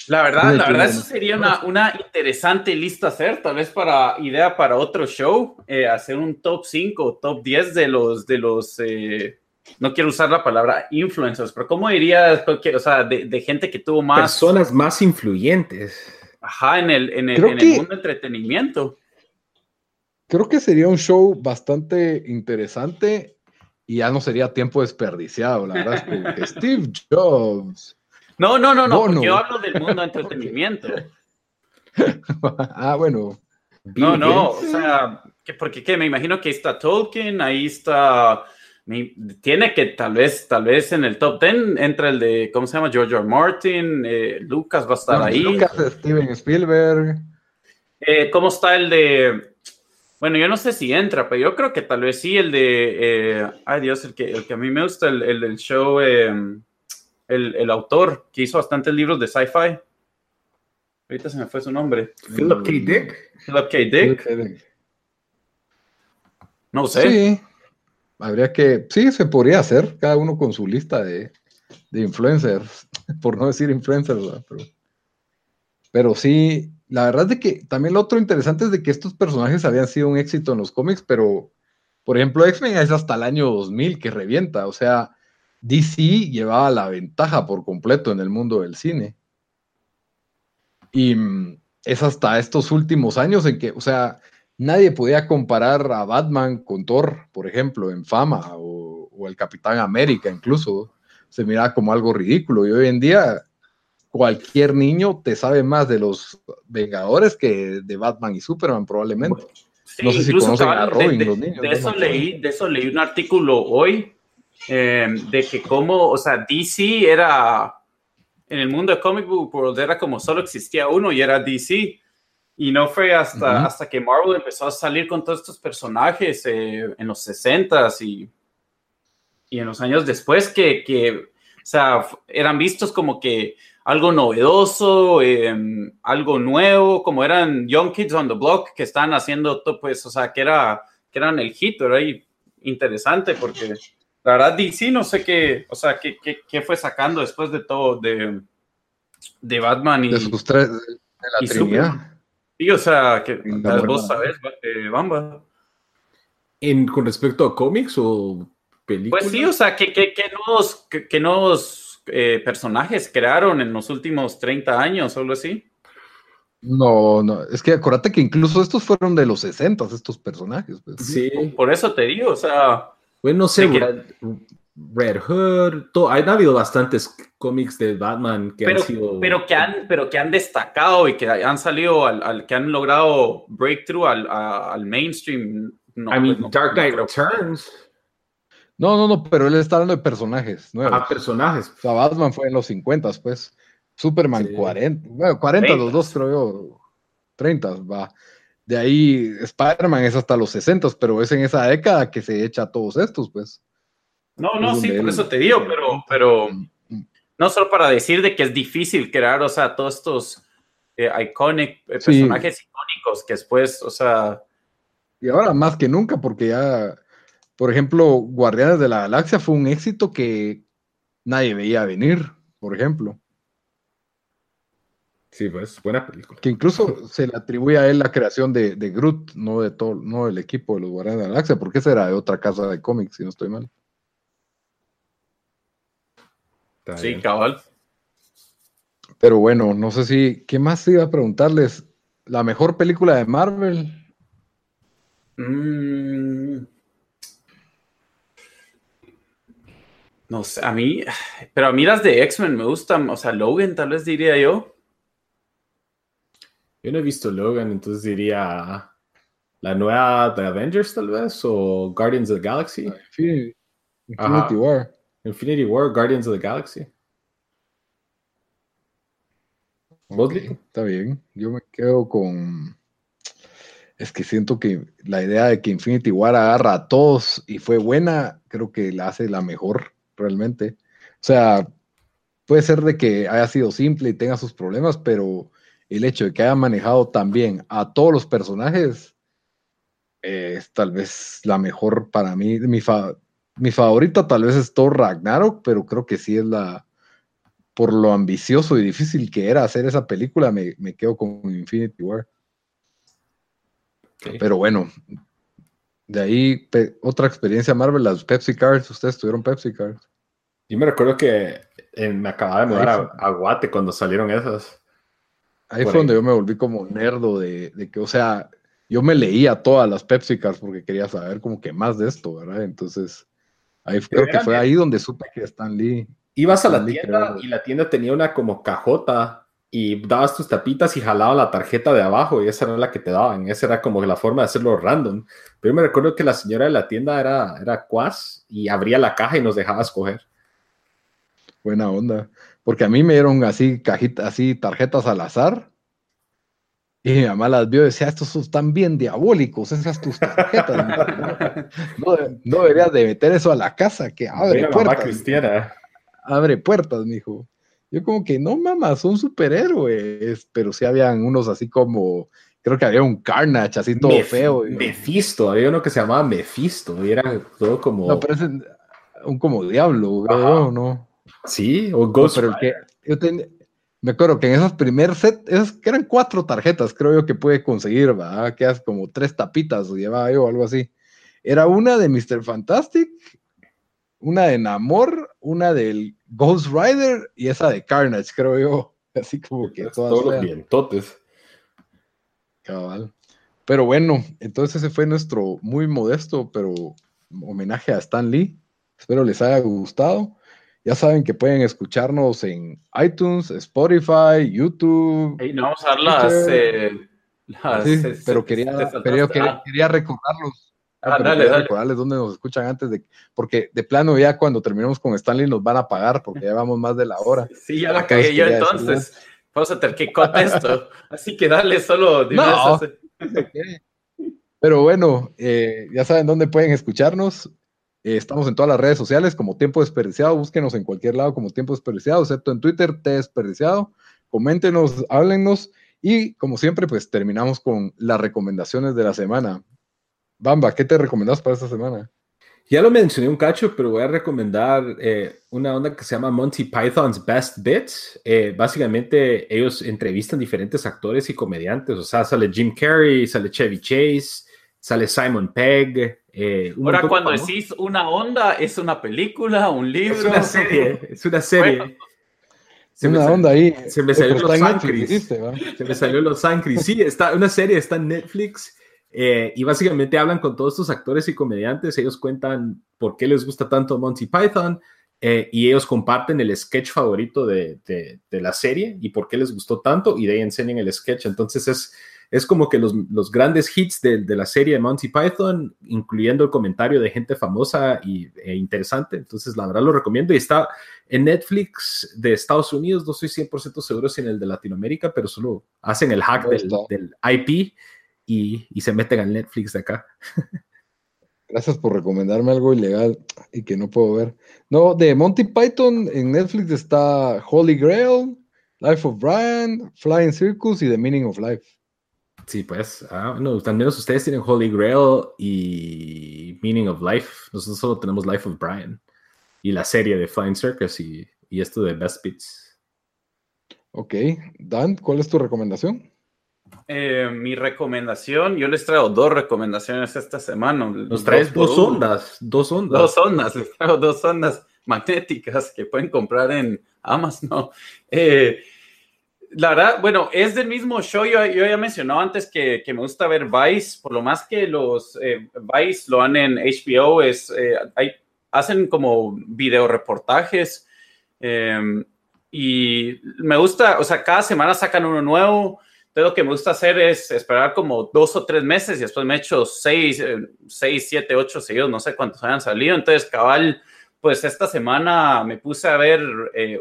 la verdad, la verdad, eso sería una, una, interesante lista hacer, tal vez para idea para otro show, eh, hacer un top 5, top 10 de los, de los, eh, no quiero usar la palabra influencers, pero ¿cómo dirías, o sea, de, de, gente que tuvo más... Personas más influyentes. Ajá, en el, en el, en el mundo de entretenimiento. Creo que sería un show bastante interesante y ya no sería tiempo desperdiciado, la verdad, es Steve Jobs. No, no, no, no, porque yo hablo del mundo de entretenimiento. ah, bueno. No, no, o sea, que porque ¿qué? me imagino que está Tolkien, ahí está, tiene que tal vez, tal vez en el top 10 entra el de, ¿cómo se llama? George R. Martin, eh, Lucas va a estar ahí. Lucas, Steven Spielberg. Eh, ¿Cómo está el de, bueno, yo no sé si entra, pero yo creo que tal vez sí, el de, eh, ay Dios, el que, el que a mí me gusta, el, el del show, el, autor que hizo bastantes libros de sci-fi. Ahorita se me fue su nombre. Philip K. Dick. Philip K. Dick. No sé. Sí. Habría que, sí, se podría hacer, cada uno con su lista de, influencers, por no decir influencers, pero, pero sí, la verdad es que también lo otro interesante es de que estos personajes habían sido un éxito en los cómics, pero, por ejemplo, X-Men es hasta el año 2000 que revienta, o sea, DC llevaba la ventaja por completo en el mundo del cine. Y mm, es hasta estos últimos años en que, o sea, nadie podía comparar a Batman con Thor, por ejemplo, en fama, o, el Capitán América incluso. Se miraba como algo ridículo. Y hoy en día cualquier niño te sabe más de los Vengadores que de Batman y Superman, probablemente. no sé si conocen a Robin, los niños. De eso, leí, de eso leí un artículo hoy Em, de que como, o sea, DC era, en el mundo de comic book era como solo existía uno y era DC. Y no fue hasta, hasta que Marvel empezó a salir con todos estos personajes eh, en los 60s y, y en los años después que, que, o sea, eran vistos como que algo novedoso, em, algo nuevo, como eran Young Kids on the Block que están haciendo, pues, o sea, que, era, que eran el hit, era interesante porque la verdad, DC no sé qué, o sea, qué, qué, fue sacando después de todo de, de Batman y. De sus tres, de la Trinidad. Sí, o sea, que vos sabés, eh, Bamba. ¿En, ¿Con respecto a cómics o películas? Pues sí, o sea, ¿qué, qué, qué nuevos, qué, nuevos eh, personajes crearon en los últimos 30 años o algo así? No, no, es que acuérdate que incluso estos fueron de los 60, estos personajes. Pues. Sí, por eso te digo, o sea, pues no sé, Red Hood, todo, ha habido bastantes cómics de Batman que pero, han sido... Pero que han, pero que han destacado y que han salido, al, que han logrado breakthrough al, al mainstream. No, I mean, pues Dark Knight Returns. No, no, no, pero él está hablando de personajes nuevos. Ah, personajes. O sea, Batman fue en los 50, pues. Superman 40. Bueno, 40 los dos, creo yo. 30, va. De ahí Spider-Man es hasta los 60, pero es en esa década que se echa a todos estos, pues. No, no, sí, por eso te digo, pero, pero no solo para decir de que es difícil crear, o sea, todos estos eh, iconic, eh, personajes icónicos que después, o sea... Y ahora más que nunca, porque ya, por ejemplo, Guardianes de la Galaxia fue un éxito que nadie veía venir, por ejemplo. Sí, pues, buena película. Que incluso se le atribuye a él la creación de, de Groot, no de todo, no del equipo de los Guardianes de la Galaxia, porque esa era de otra casa de cómics, si no estoy mal. Sí, cabal. Pero bueno, no sé si, ¿qué más iba a preguntarles? ¿La mejor película de Marvel? Mm. No sé, a mí, pero a mí las de X-Men me gustan, o sea, Logan tal vez diría yo. Yo no he visto Logan, entonces diría la nueva de Avengers tal vez, o Guardians of the Galaxy. Infinity, War. Infinity War, Guardians of the Galaxy. está bien, yo me quedo con... Es que siento que la idea de que Infinity War agarra a todos y fue buena, creo que la hace la mejor realmente. O sea, puede ser de que haya sido simple y tenga sus problemas, pero el hecho de que haya manejado también a todos los personajes es tal vez la mejor para mí. Mi, mi favorita tal vez es Thor Ragnarok, pero creo que sí es la, por lo ambicioso y difícil que era hacer esa película, me, quedo con Infinity War. Pero bueno, de ahí otra experiencia Marvel, las Pepsi Cards, ustedes tuvieron Pepsi Cards. Yo me recuerdo que me acababa de mudar a, Guate cuando salieron esas. Ahí fue donde yo me volví como nerdo de, que, o sea, yo me leía todas las Pepsi Cards porque quería saber como que más de esto, ¿verdad? Entonces, ahí creo que fue ahí donde supe que Stan Lee. Ibas a la tienda y la tienda tenía una como cajota y dabas tus tapitas y jalaba la tarjeta de abajo y esa era la que te daban. Esa era como la forma de hacerlo random. Pero yo me recuerdo que la señora de la tienda era, era Quas y abría la caja y nos dejaba escoger buena onda. Porque a mí me dieron así cajitas, así tarjetas al azar. Y mi mamá las vio y decía, estos están bien diabólicos, esas tus tarjetas. no, deberías de meter eso a la casa, que abre puertas. cristiana. Abre puertas, mijo. Yo como que, no, mamá, son superhéroes. Pero sí habían unos así como, creo que había un Carnage, así todo feo. Mephisto, había uno que se llamaba Mephisto, y era todo como... No, pero es un como diablo, ¿no? Sí, o Ghost. pero que yo me acuerdo que en esos primer set, esos que eran cuatro tarjetas, creo yo que puede conseguir, ¿verdad? Que hace como tres tapitas, o llevaba yo, algo así. Era una de Mr. Fantastic, una de Namor, una del Ghost Rider y esa de Carnage, creo yo. Así como que todos los vientotes. Cabal. Pero bueno, entonces ese fue nuestro muy modesto, pero homenaje a Stan Lee. Espero les haya gustado. Ya saben que pueden escucharnos en iTunes, Spotify, YouTube. Y no vamos a dar las. Eh, sí, pero quería, pero quería, quería, recordarlos. Ah, ah dale, dale. Recordarles dónde nos escuchan antes de. Porque de plano, ya cuando terminemos con Stanley, nos van a pagar porque ya vamos más de la hora. Sí, ya la cagué yo entonces. Vamos a tener que esto. Así que dale, solo. No. Pero bueno, eh, ya saben dónde pueden escucharnos. Eh, estamos en todas las redes sociales como Tiempo Desperdiciado. Búsquenos en cualquier lado como Tiempo Desperdiciado, excepto en Twitter, T Desperdiciado. Coméntenos, háblennos. Y como siempre, pues terminamos con las recomendaciones de la semana. Bamba, ¿qué te recomendás para esta semana? Ya lo mencioné un cacho, pero voy a recomendar eh, una onda que se llama Monty Python's Best Bits. Eh, básicamente ellos entrevistan diferentes actores y comediantes. O sea, sale Jim Carrey, sale Chevy Chase, sale Simon Pegg, eh, Ahora, cuando decís una onda, ¿es una película, un libro? Es una serie, es una serie. Se una onda ahí. Se me salió los Sancris. Se me salió los Sancris. Sí, está, una serie está en Netflix eh, y básicamente hablan con todos estos actores y comediantes. Ellos cuentan por qué les gusta tanto Monty Python eh, y ellos comparten el sketch favorito de, de, de, la serie y por qué les gustó tanto y de ahí enseñan el sketch. Entonces es es como que los, los grandes hits de, de, la serie de Monty Python, incluyendo el comentario de gente famosa y, e interesante. Entonces, la verdad lo recomiendo y está en Netflix de Estados Unidos. No soy 100% seguro si en el de Latinoamérica, pero solo hacen el hack del, del, IP y, y se meten al Netflix de acá. Gracias por recomendarme algo ilegal y que no puedo ver. No, de Monty Python en Netflix está Holy Grail, Life of Brian, Flying Circus y The Meaning of Life. Sí, pues, ah, no, al menos ustedes tienen Holy Grail y Meaning of Life. Nosotros solo tenemos Life of Brian y la serie de Flying Circus y, y esto de Best Beats. Ok, Dan, ¿cuál es tu recomendación? Eh, mi recomendación, yo les traigo dos recomendaciones esta semana. Nos traes dos, ondas, dos ondas. Dos ondas, les traigo dos ondas. magnéticas que pueden comprar en Amazon. Eh, la verdad, bueno, es del mismo show. Yo, yo ya mencionado antes que, que, me gusta ver Vice, por lo más que los eh, Vice lo han en HBO, es, eh, hacen como video reportajes. Em, y me gusta, o sea, cada semana sacan uno nuevo. Entonces, lo que me gusta hacer es esperar como dos o tres meses y después me echo seis, eh, seis, siete, ocho seguidos, no sé cuántos hayan salido. Entonces, cabal, pues esta semana me puse a ver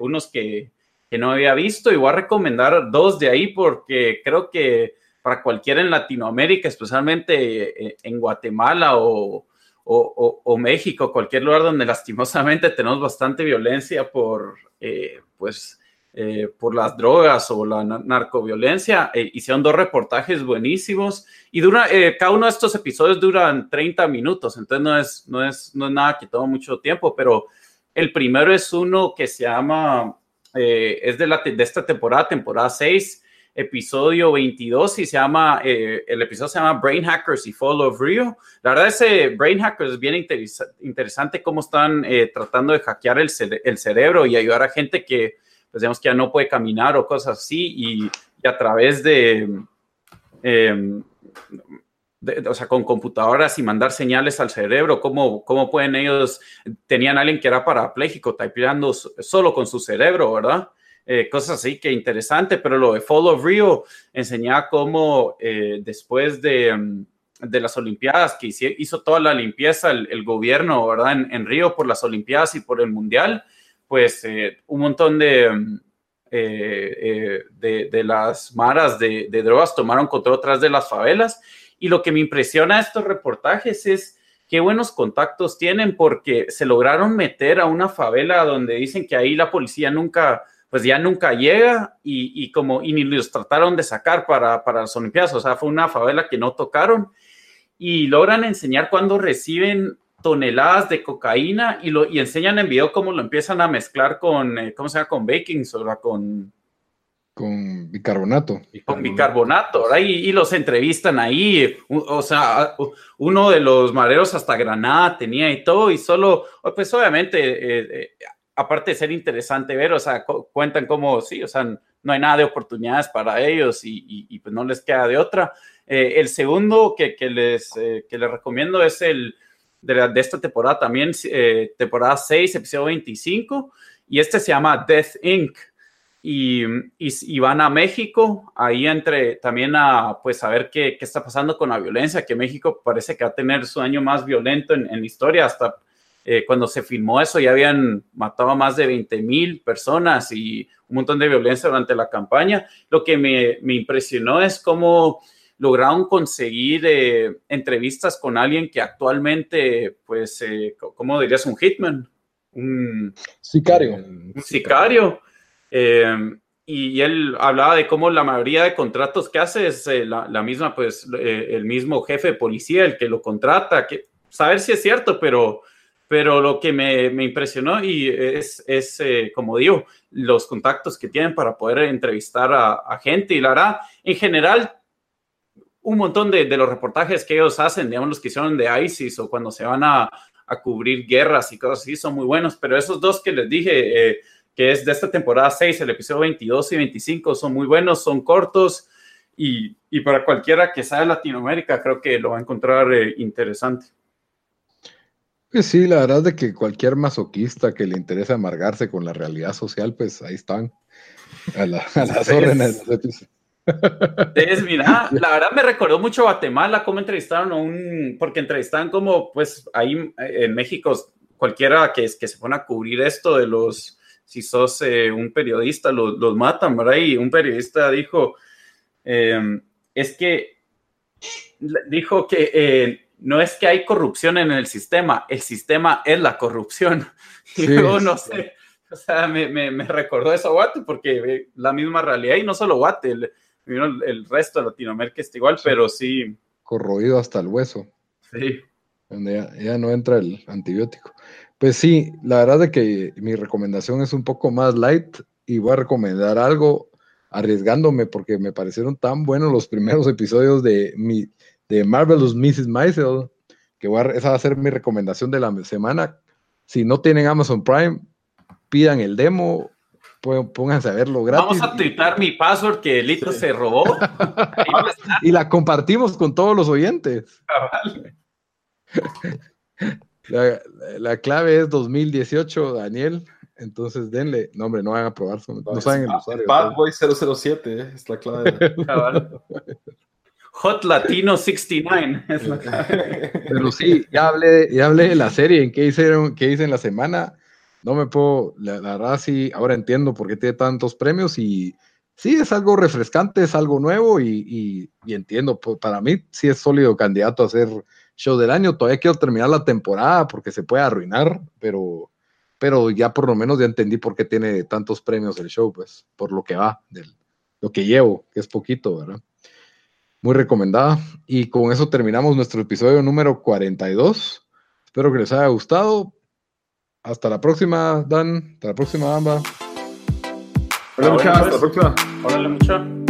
unos que, que no había visto y voy a recomendar dos de ahí porque creo que para cualquiera en Latinoamérica, especialmente eh, en Guatemala o, o, México, cualquier lugar donde lastimosamente tenemos bastante violencia por, eh, pues, eh, por las drogas o la narcoviolencia. hicieron dos reportajes buenísimos y dura, cada uno de estos episodios duran 30 minutos, entonces no es, no es, no es nada que toma mucho tiempo, pero el primero es uno que se llama eh, es de, esta temporada, temporada 6, episodio 22 y se llama, eh, el episodio se llama Brain Hackers y Fall of Rio. La verdad, ese Brain Hackers es bien interesante cómo están eh, tratando de hackear el, el, cerebro y ayudar a gente que, pues digamos que ya no puede caminar o cosas así y, a través de, em, o sea, con computadoras y mandar señales al cerebro, cómo, cómo pueden ellos, tenían a alguien que era parapléjico, typeando solo con su cerebro, ¿verdad? Eh, cosas así que interesante, pero lo de Fall of Rio enseñaba cómo eh, después de, mm, de, las Olimpiadas, que hizo, toda la limpieza el, gobierno, ¿verdad? En, Río por las Olimpiadas y por el Mundial, pues eh, un montón de... Mm, de, de, las maras de, de drogas tomaron control atrás de las favelas y lo que me impresiona de estos reportajes es qué buenos contactos tienen porque se lograron meter a una favela donde dicen que ahí la policía nunca, pues ya nunca llega y, como, y ni los trataron de sacar para, para las Olimpiadas, o sea, fue una favela que no tocaron y logran enseñar cuando reciben toneladas de cocaína y, lo, y enseñan en video cómo lo empiezan a mezclar con, eh, ¿cómo se llama? Con baking con con bicarbonato. con bicarbonato, ¿verdad? Y, los entrevistan ahí, o sea, uno de los mareros hasta Granada tenía y todo, y solo, pues obviamente, eh, eh, aparte de ser interesante ver, o sea, cuentan cómo, sí, o sea, no hay nada de oportunidades para ellos y, pues no les queda de otra. Eh, el segundo que, les, que les recomiendo es el de, de esta temporada también, temporada 6, episodio 25, y este se llama Death Inc., y, y, van a México, ahí entre también a pues a ver qué, qué, está pasando con la violencia, que México parece que va a tener su año más violento en, en historia, hasta eh, cuando se filmó eso ya habían matado a más de 20 mil personas y un montón de violencia durante la campaña. Lo que me, me impresionó es cómo lograron conseguir eh, entrevistas con alguien que actualmente, pues, eh, ¿cómo dirías? Un hitman. Un sicario. Un sicario Em, y, él hablaba de cómo la mayoría de contratos que hace es eh, la, misma, pues eh, el mismo jefe de policía, el que lo contrata, que saber si es cierto, pero, pero lo que me, me impresionó y es, es eh, como digo, los contactos que tienen para poder entrevistar a, gente y la verdad, en general, un montón de, de, los reportajes que ellos hacen, digamos los que hicieron de ISIS o cuando se van a, a cubrir guerras y cosas así, son muy buenos, pero esos dos que les dije, que es de esta temporada 6, el episodio 22 y 25, son muy buenos, son cortos y, y para cualquiera que sea de Latinoamérica creo que lo va a encontrar eh, interesante. Pues sí, la verdad es que cualquier masoquista que le interese amargarse con la realidad social, pues ahí están, a, las órdenes. Es, mira, la verdad me recordó mucho Guatemala, cómo entrevistaron a un, porque entrevistaban como, pues ahí eh, en México, cualquiera que, que se pone a cubrir esto de los si sos eh, un periodista, los, matan, ¿verdad? Y un periodista dijo, em, es que, dijo que eh, no es que hay corrupción en el sistema, el sistema es la corrupción. y luego, no sé, o sea, me, me, recordó eso a Guate, porque la misma realidad, y no solo Guate, el, el resto de Latinoamérica está igual, pero sí. Corroído hasta el hueso. Sí. Donde ya no entra el antibiótico. Pues sí, la verdad es que mi recomendación es un poco más light y voy a recomendar algo arriesgándome porque me parecieron tan buenos los primeros episodios de, mi, de Marvelous Mrs. Maisel, que esa va a ser mi recomendación de la semana. Si no tienen Amazon Prime, pidan el demo, pónganse a verlo gratis. Vamos a twittar mi password que Lito se robó. y la compartimos con todos los oyentes. La, la, clave es 2018, Daniel. Entonces denle. No, hombre, no van a probar. No, saben el usuario. Badboy 007 eh, es la clave. Hot Latino 69 Pero sí, ya hablé, ya hablé de la serie, en qué hicieron, qué hice en la semana. No me puedo, la, verdad sí, ahora entiendo por qué tiene tantos premios y sí, es algo refrescante, es algo nuevo y, y, entiendo, para mí sí es sólido candidato a ser show del año. Todavía quiero terminar la temporada porque se puede arruinar, pero, pero ya por lo menos ya entendí por qué tiene tantos premios el show, pues, por lo que va, de lo que llevo, que es poquito, ¿verdad? Muy recomendada. Y con eso terminamos nuestro episodio número 42. Espero que les haya gustado. Hasta la próxima, Dan. Hasta la próxima, Amba. Hola, muchachos. Hasta la próxima. Hola, muchachos.